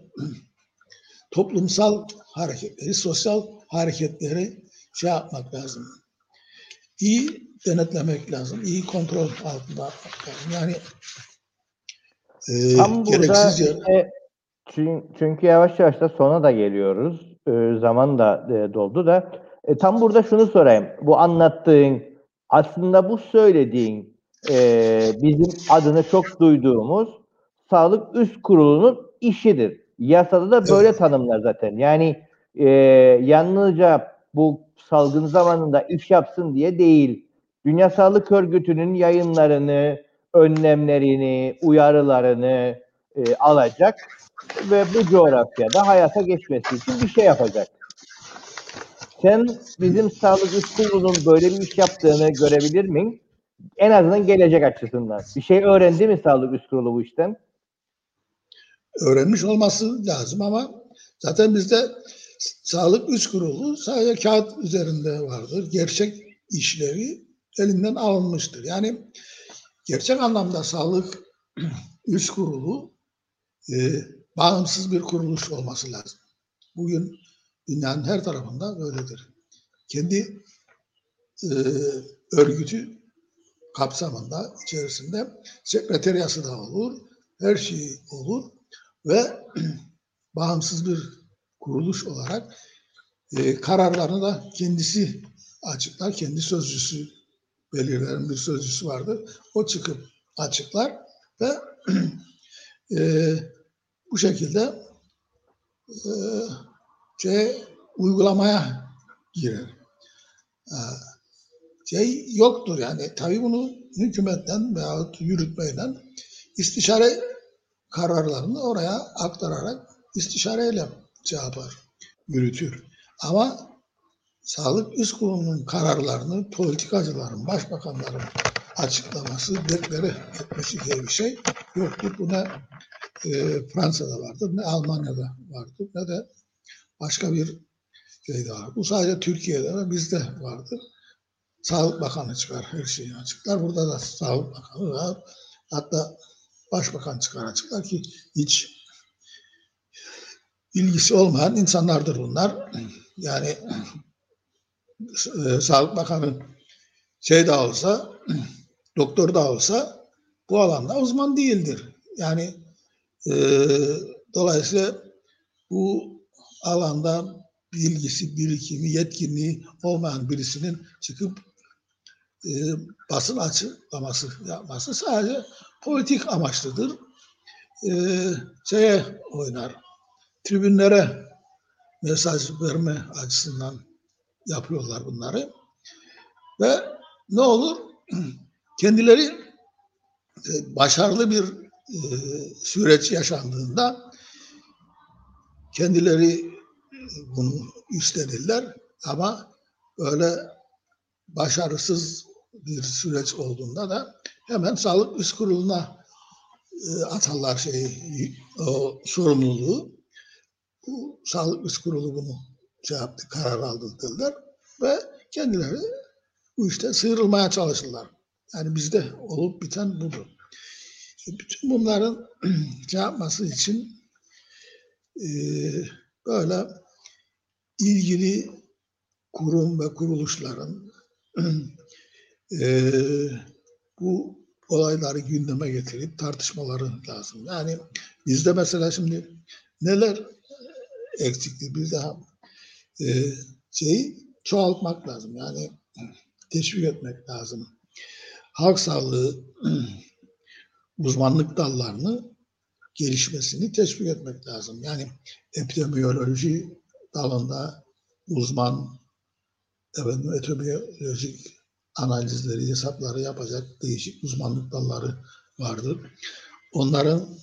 toplumsal hareketleri, sosyal hareketleri şey yapmak lazım. İyi denetlemek lazım, iyi kontrol altında lazım. Yani e, Tam gereksizce... Işte, çünkü, çünkü yavaş yavaş da sona da geliyoruz. E, zaman da e, doldu da. E, tam burada şunu sorayım. Bu anlattığın, aslında bu söylediğin e, bizim adını çok duyduğumuz Sağlık Üst Kurulu'nun işidir. Yasada da böyle evet. tanımlar zaten. Yani e, yalnızca bu salgın zamanında iş yapsın diye değil. Dünya Sağlık Örgütü'nün yayınlarını, önlemlerini, uyarılarını e, alacak ve bu coğrafyada hayata geçmesi için bir şey yapacak. Sen bizim Sağlık Üst Kurulu'nun böyle bir iş yaptığını görebilir miyim? En azından gelecek açısından. Bir şey öğrendi mi Sağlık Üst Kurulu bu işten? Öğrenmiş olması lazım ama zaten bizde Sağlık Üst Kurulu sadece kağıt üzerinde vardır. Gerçek işlevi elinden alınmıştır. Yani gerçek anlamda Sağlık (clears throat) Üst Kurulu e, bağımsız bir kuruluş olması lazım. Bugün dünyanın her tarafında böyledir. Kendi e, örgütü kapsamında içerisinde sekreteriyası da olur, her şey olur ve (clears throat) bağımsız bir kuruluş olarak e, kararlarını da kendisi açıklar, kendi sözcüsü belirlenen bir sözcüsü vardır. O çıkıp açıklar ve (clears throat) e, bu şekilde e, şey uygulamaya girer. E, şey yoktur yani tabi bunu hükümetten veya yürütmeden istişare kararlarını oraya aktararak istişareyle şey yapar, yürütür. Ama Sağlık Üst Kurulu'nun kararlarını politikacıların, başbakanların açıklaması, dekları etmesi gibi bir şey yoktur. Bu ne e, Fransa'da vardır, ne Almanya'da vardır, ne de başka bir şeyde var. Bu sadece Türkiye'de ve bizde vardır. Sağlık Bakanı çıkar, her şeyi açıklar. Burada da Sağlık Bakanı var. Hatta Başbakan çıkar açıklar ki hiç ilgisi olmayan insanlardır bunlar. Yani e, Sağlık Bakanı şey de olsa, doktor da olsa bu alanda uzman değildir. Yani e, dolayısıyla bu alanda bilgisi, birikimi, yetkinliği olmayan birisinin çıkıp e, basın açıklaması yapması sadece politik amaçlıdır. E, şeye oynar, tribünlere mesaj verme açısından yapıyorlar bunları. Ve ne olur? (clears throat) Kendileri e, başarılı bir e, süreç yaşandığında kendileri e, bunu üstlenirler ama öyle başarısız bir süreç olduğunda da hemen sağlık üst kuruluna atarlar şeyi, o sorumluluğu. Bu sağlık üst kurulu bunu şey yaptı, karar aldırdılar ve kendileri bu işte sıyrılmaya çalışırlar. Yani bizde olup biten budur. Bütün bunların (clears throat) şey yapması için e, böyle ilgili kurum ve kuruluşların (clears throat) e, bu olayları gündeme getirip tartışmaları lazım. Yani bizde mesela şimdi neler eksikti bir daha e, şeyi çoğaltmak lazım. Yani teşvik etmek lazım. Halk sağlığı (clears throat) uzmanlık dallarını gelişmesini teşvik etmek lazım. Yani epidemiyoloji dalında uzman efendim, epidemiyolojik analizleri, hesapları yapacak değişik uzmanlık dalları vardır. Onların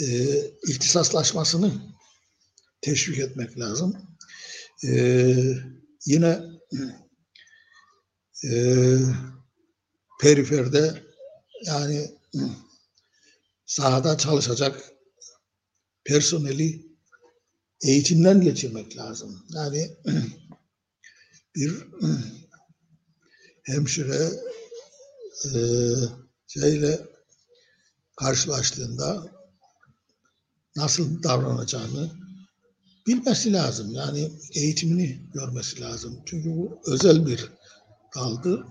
e, ihtisaslaşmasını teşvik etmek lazım. E, yine e, periferde yani sahada çalışacak personeli eğitimden geçirmek lazım. Yani bir hemşire e, şeyle karşılaştığında nasıl davranacağını bilmesi lazım. Yani eğitimini görmesi lazım. Çünkü bu özel bir daldır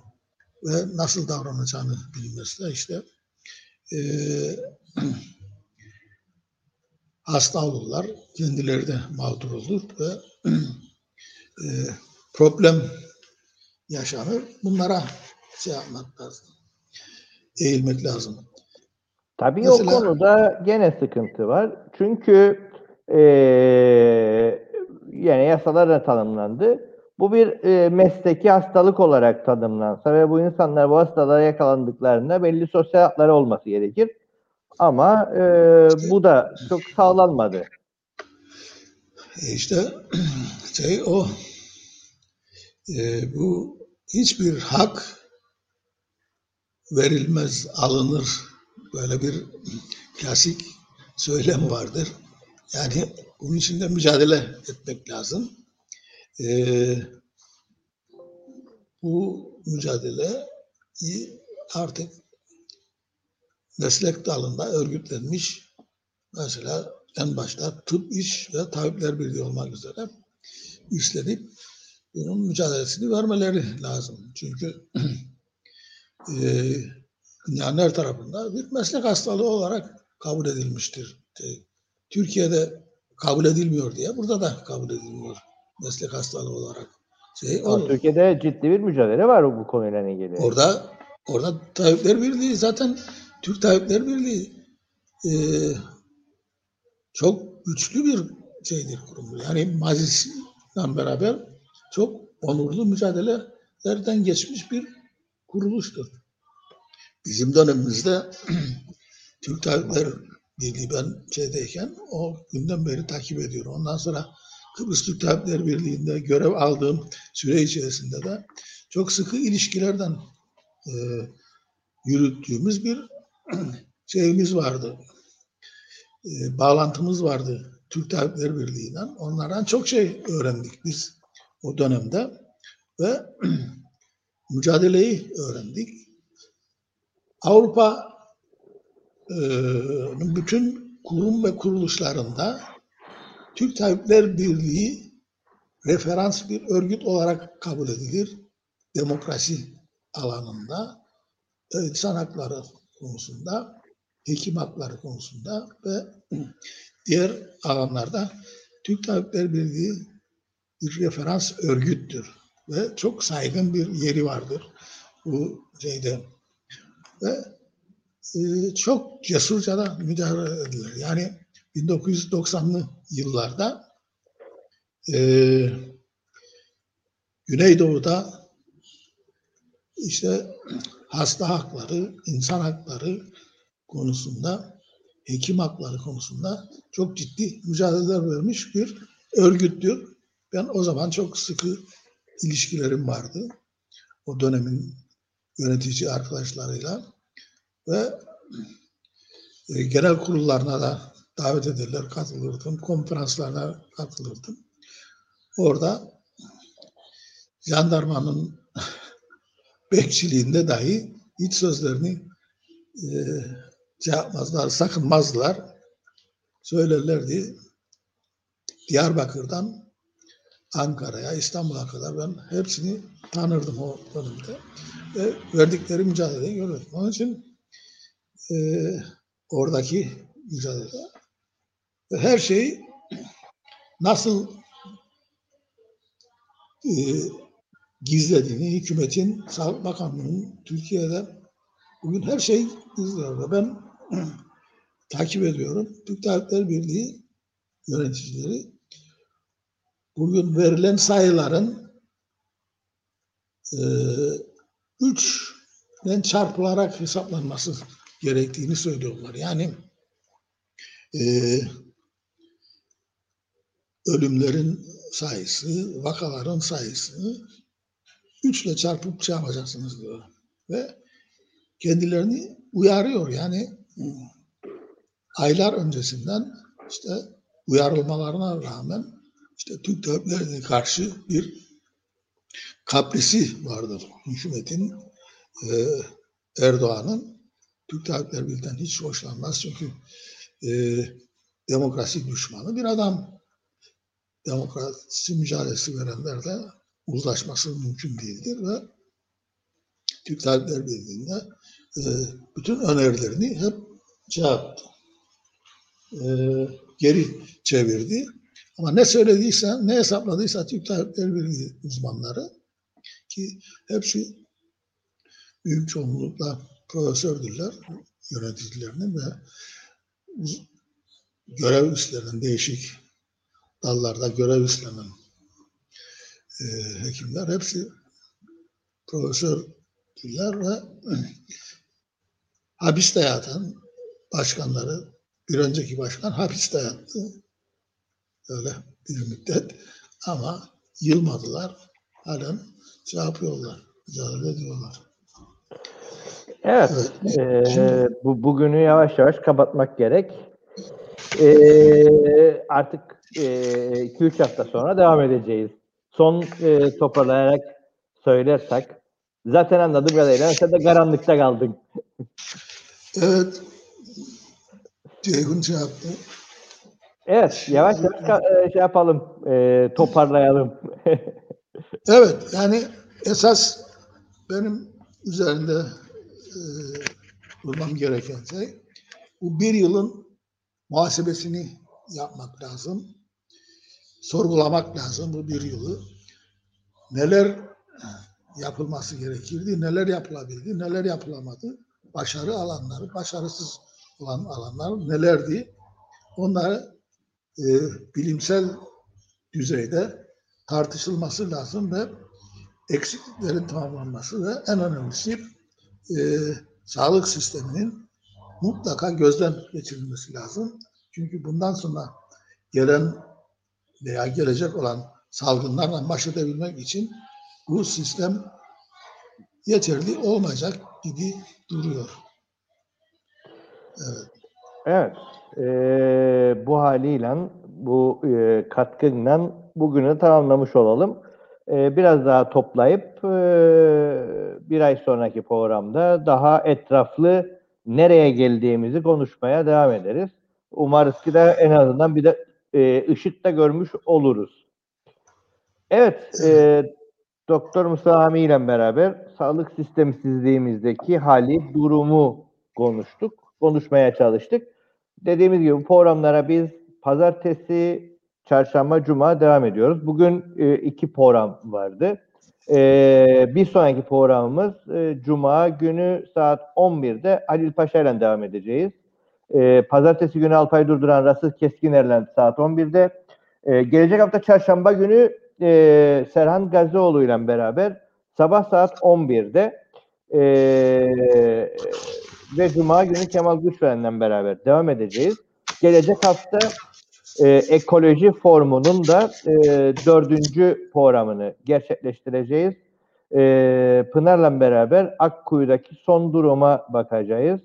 ve nasıl davranacağını bilmesi de işte e, (clears throat) hasta olurlar, kendileri de mağdur olur ve (clears throat) e, problem yaşanır. Bunlara şey yapmak lazım. Eğilmek lazım. Tabii Mesela- o konuda gene sıkıntı var. Çünkü eee yani yasalarla tanımlandı. Bu bir eee, mesleki hastalık olarak tanımlansa ve bu insanlar bu hastalığa yakalandıklarında belli sosyal hakları olması gerekir. Ama eee, bu da çok sağlanmadı. E işte (clears throat) şey o e, bu hiçbir hak verilmez, alınır. Böyle bir klasik söylem vardır. Yani bunun için de mücadele etmek lazım. E, bu mücadele artık meslek dalında örgütlenmiş mesela en başta tıp iş ve tabipler birliği olmak üzere üstlenip bunun mücadelesini vermeleri lazım. Çünkü (clears throat) e, dünyanın her tarafında bir meslek hastalığı olarak kabul edilmiştir. E, Türkiye'de kabul edilmiyor diye burada da kabul edilmiyor meslek hastalığı olarak. Şey, olur. Türkiye'de ciddi bir mücadele var bu konuyla ilgili. Orada orada Tabipler Birliği zaten Türk Tabipler Birliği e, çok güçlü bir şeydir kurum. Yani mazisiyle beraber çok onurlu mücadelelerden geçmiş bir kuruluştur. Bizim dönemimizde (clears throat) Türk Tabipler Birliği ben şeydeyken o günden beri takip ediyorum. Ondan sonra Kıbrıs Türk Tabipler Birliği'nde görev aldığım süre içerisinde de çok sıkı ilişkilerden e, yürüttüğümüz bir (clears throat) şeyimiz vardı. E, bağlantımız vardı Türk Tabipler Birliği'yle. Onlardan çok şey öğrendik biz o dönemde ve (clears throat) mücadeleyi öğrendik. Avrupa'nın bütün kurum ve kuruluşlarında Türk Tabipler Birliği referans bir örgüt olarak kabul edilir. Demokrasi alanında, insan hakları konusunda, hekim hakları konusunda ve (clears throat) diğer alanlarda Türk Tabipler Birliği bir referans örgüttür ve çok saygın bir yeri vardır bu şeyde ve e, çok cesurca da müdahale edilir. Yani 1990'lı yıllarda e, Güneydoğu'da işte hasta hakları, insan hakları konusunda, hekim hakları konusunda çok ciddi mücadeleler vermiş bir örgüttür. Ben o zaman çok sıkı ilişkilerim vardı. O dönemin yönetici arkadaşlarıyla ve e, genel kurullarına da davet ederler, katılırdım. Konferanslarına katılırdım. Orada jandarmanın (laughs) bekçiliğinde dahi hiç sözlerini e, şey yapmazlar, sakınmazlar. Söylerlerdi. Diyarbakır'dan Ankara'ya, İstanbul'a kadar ben hepsini tanırdım o dönemde. Ve verdikleri mücadeleyi görüyordum. Onun için e, oradaki mücadele her şey nasıl e, gizlediğini hükümetin, Sağlık Bakanlığı'nın Türkiye'de bugün her şey gizliyor. Ben (clears throat) takip ediyorum. Türk Tabipler Birliği yöneticileri bugün verilen sayıların e, üçden çarpılarak hesaplanması gerektiğini söylüyorlar. Yani e, ölümlerin sayısı, vakaların sayısını üçle çarpıp şey diyor. Ve kendilerini uyarıyor. Yani aylar öncesinden işte uyarılmalarına rağmen işte Türk devletlerine karşı bir kaprisi vardır hükümetin e, Erdoğan'ın Türk Tabipler Birliği'nden hiç hoşlanmaz çünkü e, demokrasi düşmanı bir adam demokrasi mücadelesi verenlerle uzlaşması mümkün değildir ve Türk Tabipler Birliği'nde e, bütün önerilerini hep şey. E, geri çevirdi. Ama ne söylediyse, ne hesapladıysa Türk Tabipler Birliği uzmanları ki hepsi büyük çoğunlukla profesördürler yöneticilerinin ve görev üstlenen değişik dallarda görev üstlenen e, hekimler hepsi profesördüler ve (clears throat) hapiste yatan başkanları bir önceki başkan hapiste yattı. Öyle bir müddet ama yılmadılar. Halen şey yapıyorlar, mücadele ediyorlar. Evet, Evet. e, bu bugünü yavaş yavaş kapatmak gerek. E, artık 2-3 hafta sonra devam edeceğiz. Son e, toparlayarak söylersek, zaten anladığım kadarıyla sen de karanlıkta kaldın. Evet. Ceyhun şey yaptı. Evet, yavaş yavaş e, şey yapalım, e, toparlayalım. (laughs) Evet, yani esas benim üzerinde e, durmam gereken şey bu bir yılın muhasebesini yapmak lazım. Sorgulamak lazım bu bir yılı. Neler yapılması gerekirdi, neler yapılabildi, neler yapılamadı. Başarı alanları, başarısız olan alanlar nelerdi? Onları e, bilimsel düzeyde tartışılması lazım ve eksikliklerin tamamlanması ve en önemlisi e, sağlık sisteminin mutlaka gözden geçirilmesi lazım. Çünkü bundan sonra gelen veya gelecek olan salgınlarla baş edebilmek için bu sistem yeterli olmayacak gibi duruyor. Evet. Evet, e, bu haliyle, bu e, katkıyla bugünü tamamlamış olalım. E, biraz daha toplayıp e, bir ay sonraki programda daha etraflı nereye geldiğimizi konuşmaya devam ederiz. Umarız ki de en azından bir de e, ışık da görmüş oluruz. Evet, e, Doktor Hami ile beraber sağlık sistemsizliğimizdeki hali, durumu konuştuk, konuşmaya çalıştık. Dediğimiz gibi programlara biz pazartesi, çarşamba, cuma devam ediyoruz. Bugün e, iki program vardı. E, bir sonraki programımız e, cuma günü saat 11'de Halil Paşa ile devam edeceğiz. E, pazartesi günü Alpay Durduran Rasıl Keskiner'le saat 11'de. E, gelecek hafta çarşamba günü e, Serhan Gazioğlu ile beraber sabah saat 11'de e, ve Cuma günü Kemal Güçveren'le beraber devam edeceğiz. Gelecek hafta e, ekoloji formunun da e, dördüncü programını gerçekleştireceğiz. E, Pınar'la beraber Akkuyu'daki son duruma bakacağız.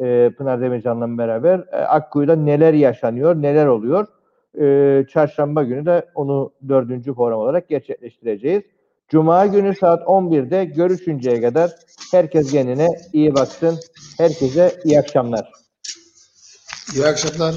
E, Pınar Demircan'la beraber e, Akkuyu'da neler yaşanıyor, neler oluyor. E, çarşamba günü de onu dördüncü program olarak gerçekleştireceğiz. Cuma günü saat 11'de görüşünceye kadar herkes kendine iyi baksın. Herkese iyi akşamlar. İyi akşamlar.